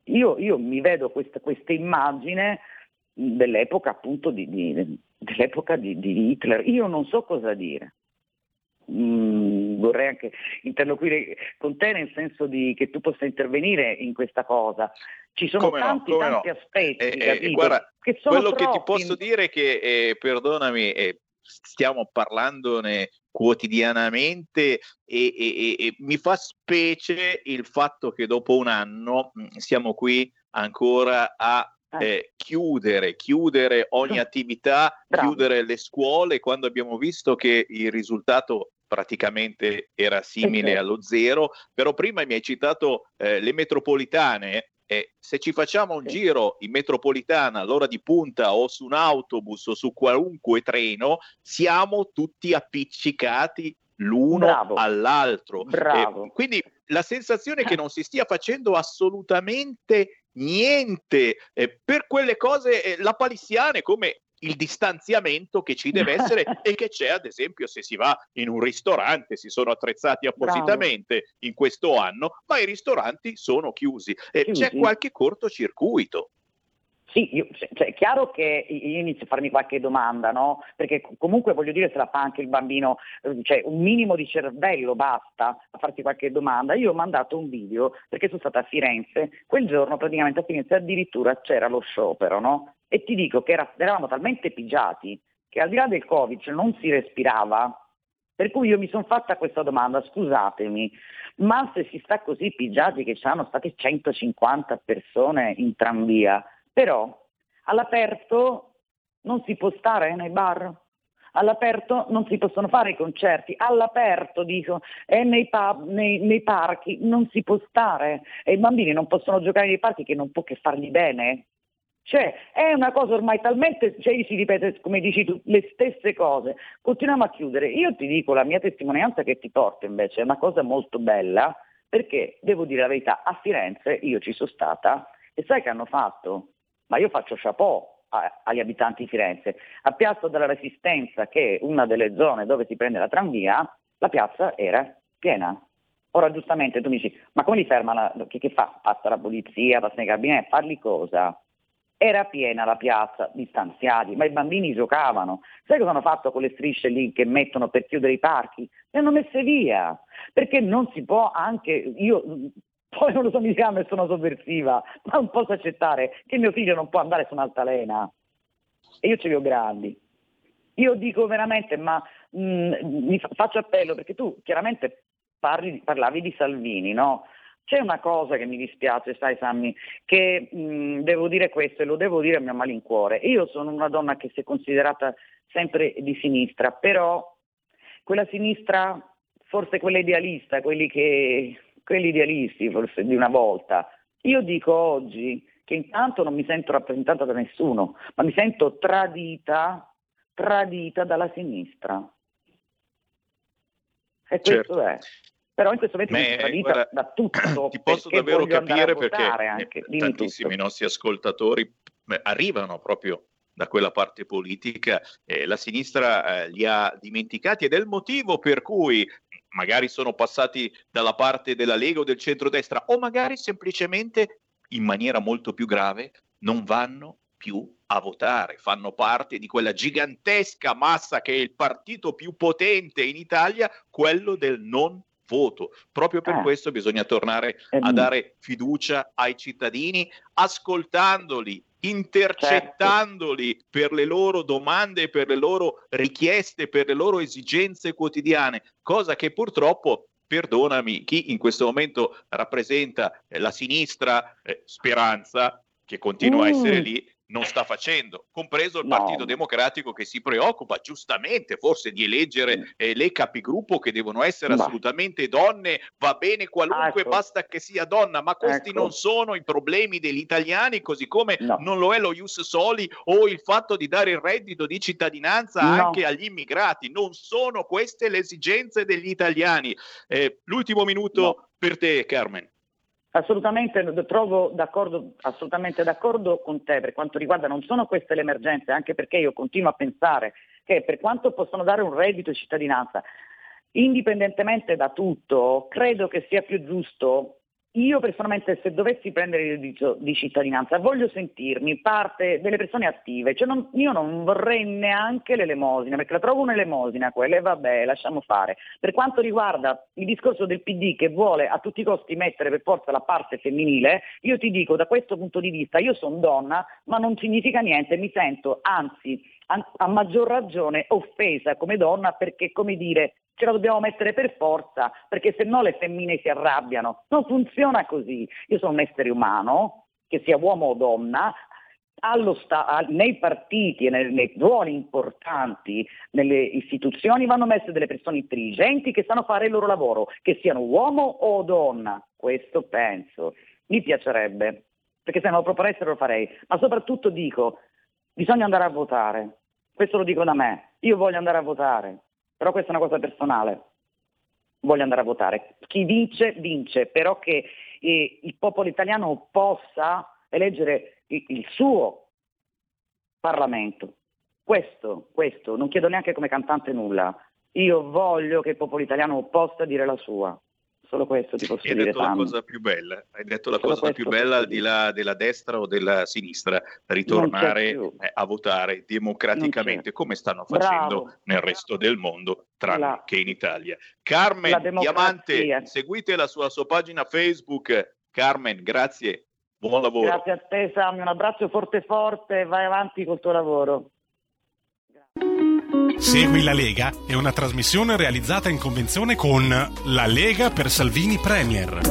io, io, mi vedo questa, questa immagine dell'epoca appunto di, di, dell'epoca di, di Hitler, io non so cosa dire mh, mm, vorrei anche interloquire con te nel senso di che tu possa intervenire in questa cosa. Ci sono come tanti, no, tanti no. aspetti, eh, eh, guarda, che quello troppi. che ti posso dire è che, eh, perdonami, stiamo parlandone quotidianamente e, e- e- mi fa specie il fatto che dopo un anno mh, siamo qui ancora a eh, chiudere, chiudere ogni attività, chiudere le scuole quando abbiamo visto che il risultato praticamente era simile allo zero, però prima mi hai citato eh, le metropolitane. E se ci facciamo un giro in metropolitana all'ora di punta o su un autobus o su qualunque treno, siamo tutti appiccicati l'uno Bravo. all'altro. Bravo. Eh, quindi la sensazione è che non si stia facendo assolutamente niente eh, per quelle cose eh, lapalissiane come il distanziamento che ci deve essere e che c'è ad esempio se si va in un ristorante, si sono attrezzati appositamente in questo anno, ma i ristoranti sono chiusi. Eh, C'è Chiusi. qualche cortocircuito. Sì, io- cioè, è chiaro che io inizio a farmi qualche domanda, no? Perché co- comunque voglio dire se la fa anche il bambino, eh, cioè un minimo di cervello basta a farsi qualche domanda. Io ho mandato un video perché sono stata a Firenze, quel giorno praticamente a Firenze addirittura c'era lo sciopero, no? E ti dico che era- eravamo talmente pigiati che al di là del Covid cioè, non si respirava, per cui io mi sono fatta questa domanda, scusatemi, ma se si sta così pigiati che ci sono state 150 persone in tranvia, però all'aperto non si può stare nei bar, all'aperto non si possono fare i concerti, all'aperto dico, e nei pub, nei, nei parchi non si può stare? E i bambini non possono giocare nei parchi che non può che fargli bene. Cioè, è una cosa ormai talmente, cioè si ripete, come dici tu, le stesse cose. Continuiamo a chiudere. Io ti dico, la mia testimonianza che ti porto invece è una cosa molto bella, perché devo dire la verità, a Firenze io ci sono stata e sai che hanno fatto? Ma io faccio chapeau a- agli abitanti di Firenze. A Piazza della Resistenza, che è una delle zone dove si prende la tranvia, la piazza era piena. Ora giustamente tu mi dici, ma come li ferma? La, che, che fa? Passa la polizia, passa i carabinieri, farli cosa? Era piena la piazza, distanziati, ma i bambini giocavano. Sai cosa hanno fatto con le strisce lì che mettono per chiudere i parchi? Le hanno messe via, perché non si può anche, io poi non lo so, mi diranno che sono sovversiva, ma non posso accettare che mio figlio non può andare su un'altalena. E io ce li ho grandi. Io dico veramente, ma mh, fa- faccio appello perché tu chiaramente parli- parlavi di Salvini, no? C'è una cosa che mi dispiace, sai Sammy, che mh, devo dire questo e lo devo dire a mio malincuore. Io sono una donna che si è considerata sempre di sinistra, però quella sinistra, forse quella idealista, quelli, che, quelli idealisti forse di una volta, io dico oggi che intanto non mi sento rappresentata da nessuno, ma mi sento tradita, tradita dalla sinistra. E questo Certo. è. Però in questo momento mi Beh, sento tradita guarda, da tutto. Ti posso davvero capire perché anche. eh, Dimmi tantissimi tutto. nostri ascoltatori arrivano proprio da quella parte politica, eh, la sinistra eh, li ha dimenticati ed è il motivo per cui magari sono passati dalla parte della Lega o del centrodestra o magari semplicemente in maniera molto più grave non vanno più a votare, fanno parte di quella gigantesca massa che è il partito più potente in Italia, quello del non voto. Proprio per Eh. questo bisogna tornare Eh, a mm. dare fiducia ai cittadini, ascoltandoli, intercettandoli per le loro domande, per le loro richieste, per le loro esigenze quotidiane, cosa che purtroppo perdonami, chi in questo momento rappresenta eh, la sinistra eh, speranza, che continua a essere Mm. lì, non sta facendo, compreso il No. Partito Democratico che si preoccupa giustamente forse di eleggere eh, le capigruppo che devono essere Ma- assolutamente donne, va bene qualunque, Ecco. basta che sia donna, ma questi Ecco. non sono i problemi degli italiani, così come No. non lo è lo Ius Soli o il fatto di dare il reddito di cittadinanza No. anche agli immigrati, non sono queste le esigenze degli italiani. Eh, l'ultimo minuto per te, Carmen. Assolutamente trovo d'accordo, assolutamente d'accordo con te per quanto riguarda non sono queste le emergenze, anche perché io continuo a pensare che per quanto possono dare un reddito di cittadinanza, indipendentemente da tutto, credo che sia più giusto. Io personalmente se dovessi prendere il reddito di cittadinanza voglio sentirmi parte delle persone attive, cioè non- io non vorrei neanche l'elemosina, perché la trovo un'elemosina quella e vabbè, lasciamo fare. Per quanto riguarda il discorso del PD che vuole a tutti i costi mettere per forza la parte femminile, io ti dico da questo punto di vista, io sono donna, ma non significa niente, mi sento anzi a, maggior ragione offesa come donna perché, come dire, ce la dobbiamo mettere per forza, perché se no le femmine si arrabbiano. Non funziona così. Io sono un essere umano, che sia uomo o donna, sta- nei partiti e nei, nei, ruoli importanti, nelle istituzioni vanno messe delle persone intelligenti che sanno fare il loro lavoro, che siano uomo o donna. Questo penso. Mi piacerebbe, perché se me lo proponessero lo farei. Ma soprattutto dico, bisogna andare a votare. Questo lo dico da me. Io voglio andare a votare, però questa è una cosa personale. Voglio andare a votare. Chi vince, vince, però che eh, il popolo italiano possa eleggere il, il suo Parlamento. Questo, questo, non chiedo neanche come cantante nulla. Io voglio che il popolo italiano possa dire la sua. Solo questo ti posso Hai dire. detto la Sam. cosa più bella, hai detto la Solo cosa più bella al di là della destra o della sinistra, ritornare eh, a votare democraticamente come stanno Bravo. facendo nel resto del mondo, tranne La- che in Italia. Carmen La. Diamante, seguite la sua, sua pagina Facebook. Carmen, grazie, buon lavoro. Grazie a te Sam, un abbraccio forte forte, vai avanti col tuo lavoro. Segui la Lega è una trasmissione realizzata in convenzione con La Lega per Salvini Premier.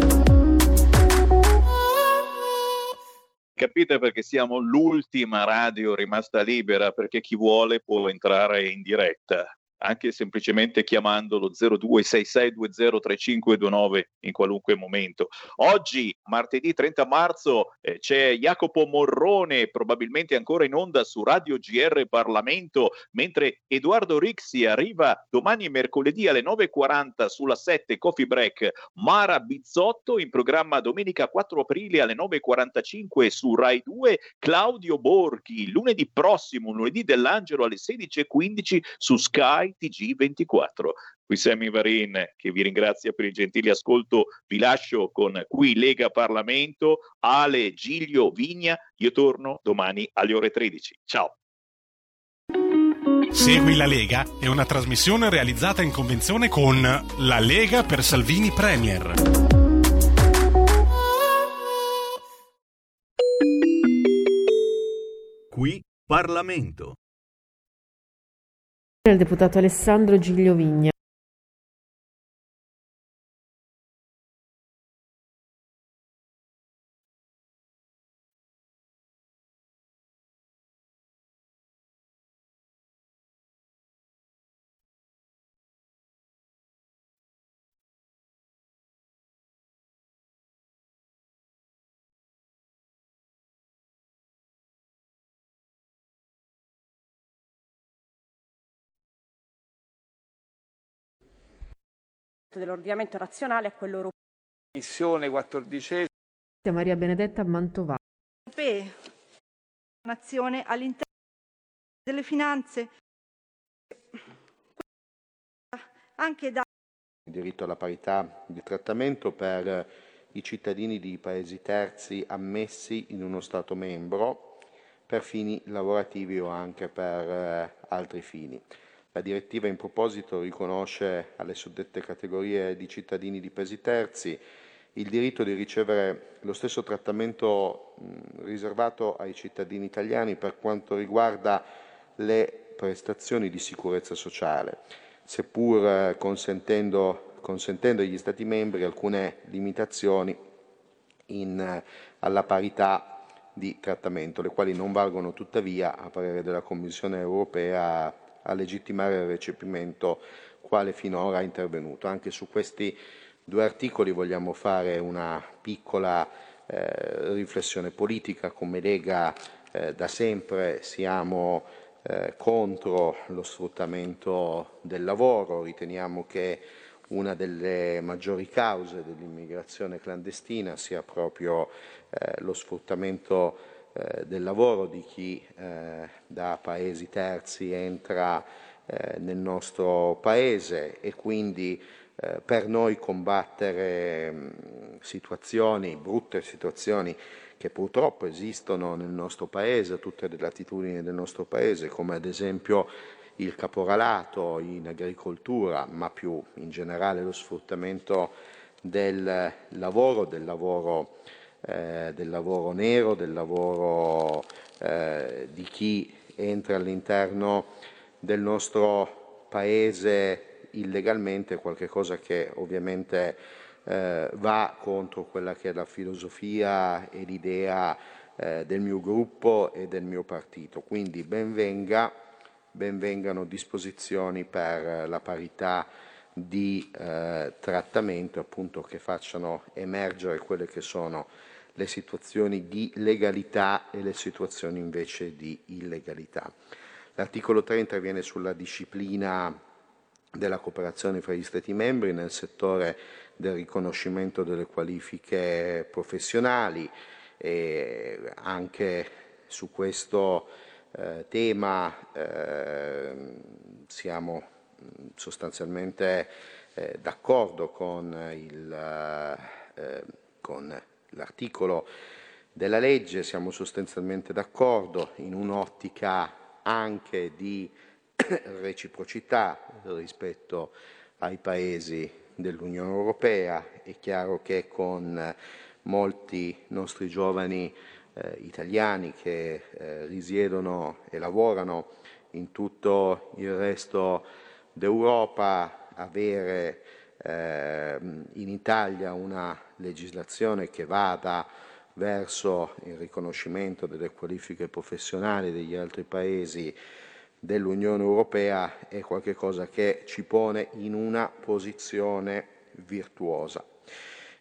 Capite perché siamo l'ultima radio rimasta libera, perché chi vuole può entrare in diretta, anche semplicemente chiamando lo 0266203529 in qualunque momento. Oggi, martedì 30 marzo, eh, c'è Jacopo Morrone, probabilmente ancora in onda su Radio GR Parlamento, mentre Edoardo Rixi arriva domani mercoledì alle 9.40 sulla 7 Coffee Break Mara Bizzotto in programma domenica 4 aprile alle 9.45 su Rai 2 Claudio Borghi lunedì prossimo lunedì dell'Angelo alle 16.15 su Sky TG24 qui Sammy Varin che vi ringrazia per il gentile ascolto vi lascio con qui Lega Parlamento Ale Giglio Vigna io torno domani alle ore 13 ciao Segui la Lega è una trasmissione realizzata in convenzione con La Lega per Salvini Premier. Qui Parlamento. Il deputato Alessandro Gigliovigna. dell'ordinamento nazionale a quello europeo. Missione 14 Maria Benedetta europee, nazione all'interno delle finanze, anche da il diritto alla parità di trattamento per i cittadini di paesi terzi ammessi in uno Stato membro per fini lavorativi o anche per eh, altri fini. La direttiva in proposito riconosce alle suddette categorie di cittadini di paesi terzi il diritto di ricevere lo stesso trattamento riservato ai cittadini italiani per quanto riguarda le prestazioni di sicurezza sociale, seppur eh, consentendo, consentendo agli Stati membri alcune limitazioni in, eh, alla parità di trattamento, le quali non valgono tuttavia, a parere della Commissione europea, a legittimare il recepimento quale finora è intervenuto. Anche su questi due articoli vogliamo fare una piccola eh, riflessione politica. Come Lega eh, da sempre siamo eh, contro lo sfruttamento del lavoro, riteniamo che una delle maggiori cause dell'immigrazione clandestina sia proprio eh, lo sfruttamento eh, del lavoro di chi eh, da paesi terzi entra eh, nel nostro paese e quindi eh, per noi combattere mh, situazioni, brutte situazioni che purtroppo esistono nel nostro paese, a tutte le latitudini del nostro paese, come ad esempio il caporalato in agricoltura, ma più in generale lo sfruttamento del lavoro, del lavoro, eh, del lavoro nero, del lavoro eh, di chi entra all'interno del nostro paese illegalmente, qualcosa che ovviamente eh, va contro quella che è la filosofia e l'idea eh, del mio gruppo e del mio partito. Quindi benvenga, benvengano disposizioni per la parità di eh, trattamento appunto che facciano emergere quelle che sono le situazioni di legalità e le situazioni invece di illegalità. L'articolo 3 interviene sulla disciplina della cooperazione fra gli Stati membri nel settore del riconoscimento delle qualifiche professionali e anche su questo eh, tema eh, siamo sostanzialmente eh, d'accordo con, eh, con l'articolo della legge, siamo sostanzialmente d'accordo in un'ottica anche di reciprocità rispetto ai paesi dell'Unione Europea. È chiaro che con molti nostri giovani eh, italiani che eh, risiedono e lavorano in tutto il resto d'Europa, avere eh, in Italia una legislazione che vada verso il riconoscimento delle qualifiche professionali degli altri paesi dell'Unione Europea è qualcosa che ci pone in una posizione virtuosa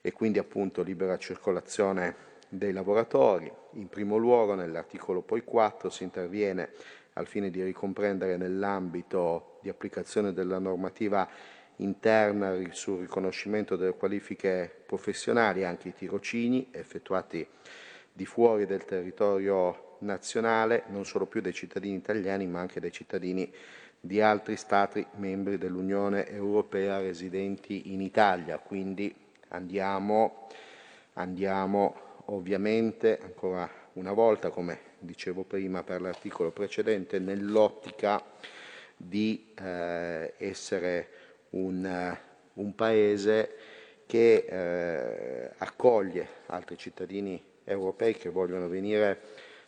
e quindi appunto libera circolazione dei lavoratori. In primo luogo nell'articolo poi 4 si interviene al fine di ricomprendere nell'ambito di applicazione della normativa interna sul riconoscimento delle qualifiche professionali anche i tirocini effettuati di fuori del territorio nazionale non solo più dei cittadini italiani ma anche dei cittadini di altri Stati membri dell'Unione Europea residenti in Italia. Quindi andiamo, andiamo ovviamente ancora una volta, come dicevo prima per l'articolo precedente, nell'ottica di eh, essere un, un, paese che eh, accoglie altri cittadini europei che vogliono venire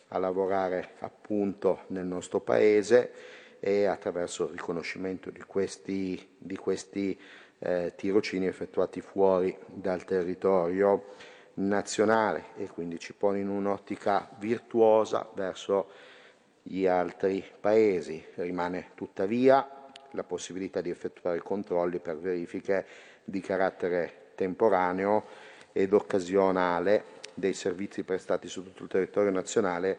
a lavorare appunto nel nostro paese e attraverso il riconoscimento di questi, di questi eh, tirocini effettuati fuori dal territorio nazionale e quindi ci pone in un'ottica virtuosa verso gli altri paesi. Rimane tuttavia la possibilità di effettuare controlli per verifiche di carattere temporaneo ed occasionale dei servizi prestati su tutto il territorio nazionale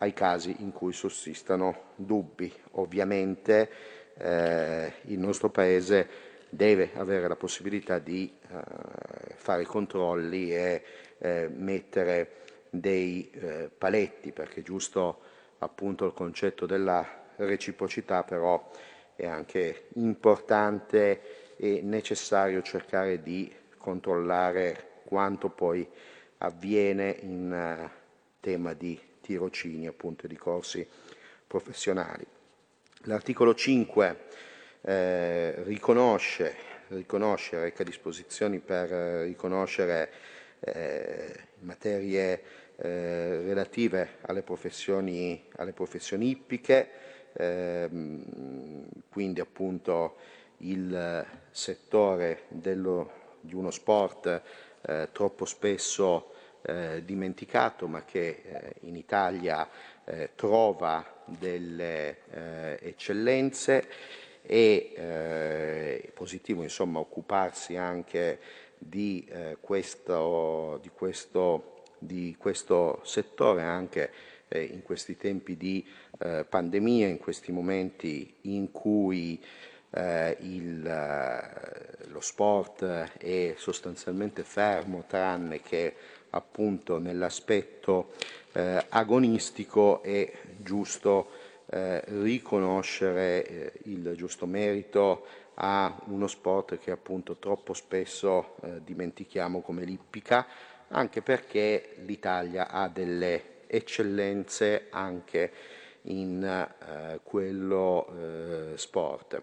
ai casi in cui sussistano dubbi. Ovviamente eh, il nostro Paese deve avere la possibilità di eh, fare controlli e eh, mettere dei eh, paletti, perché è giusto appunto il concetto della reciprocità, però è anche importante e necessario cercare di controllare quanto poi avviene in uh, tema di tirocini appunto di corsi professionali. L'articolo 5 eh, riconosce, riconosce, reca disposizioni per eh, riconoscere eh, materie eh, relative alle professioni, alle professioni ippiche, ehm, quindi appunto il settore dello, di uno sport eh, troppo spesso eh, dimenticato ma che eh, in Italia eh, trova delle eh, eccellenze e è positivo insomma, occuparsi anche di, questo, di, questo, di questo settore anche in questi tempi di pandemia, in questi momenti in cui eh, il, eh, lo sport è sostanzialmente fermo tranne che appunto nell'aspetto eh, agonistico è giusto eh, riconoscere eh, il giusto merito a uno sport che appunto troppo spesso eh, dimentichiamo come l'ippica, anche perché l'Italia ha delle eccellenze anche in eh, quello eh, sport.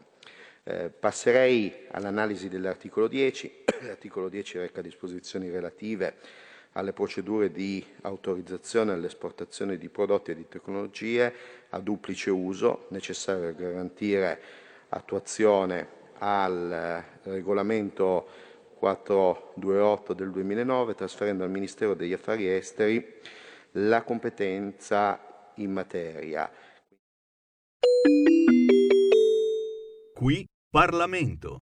Eh, passerei all'analisi dell'articolo 10. L'articolo 10 reca disposizioni relative alle procedure di autorizzazione all'esportazione di prodotti e di tecnologie a duplice uso necessario a garantire attuazione al eh, regolamento 428 del 2009, trasferendo al Ministero degli Affari Esteri la competenza in materia. Qui Parlamento.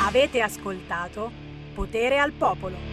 Avete ascoltato Potere al Popolo.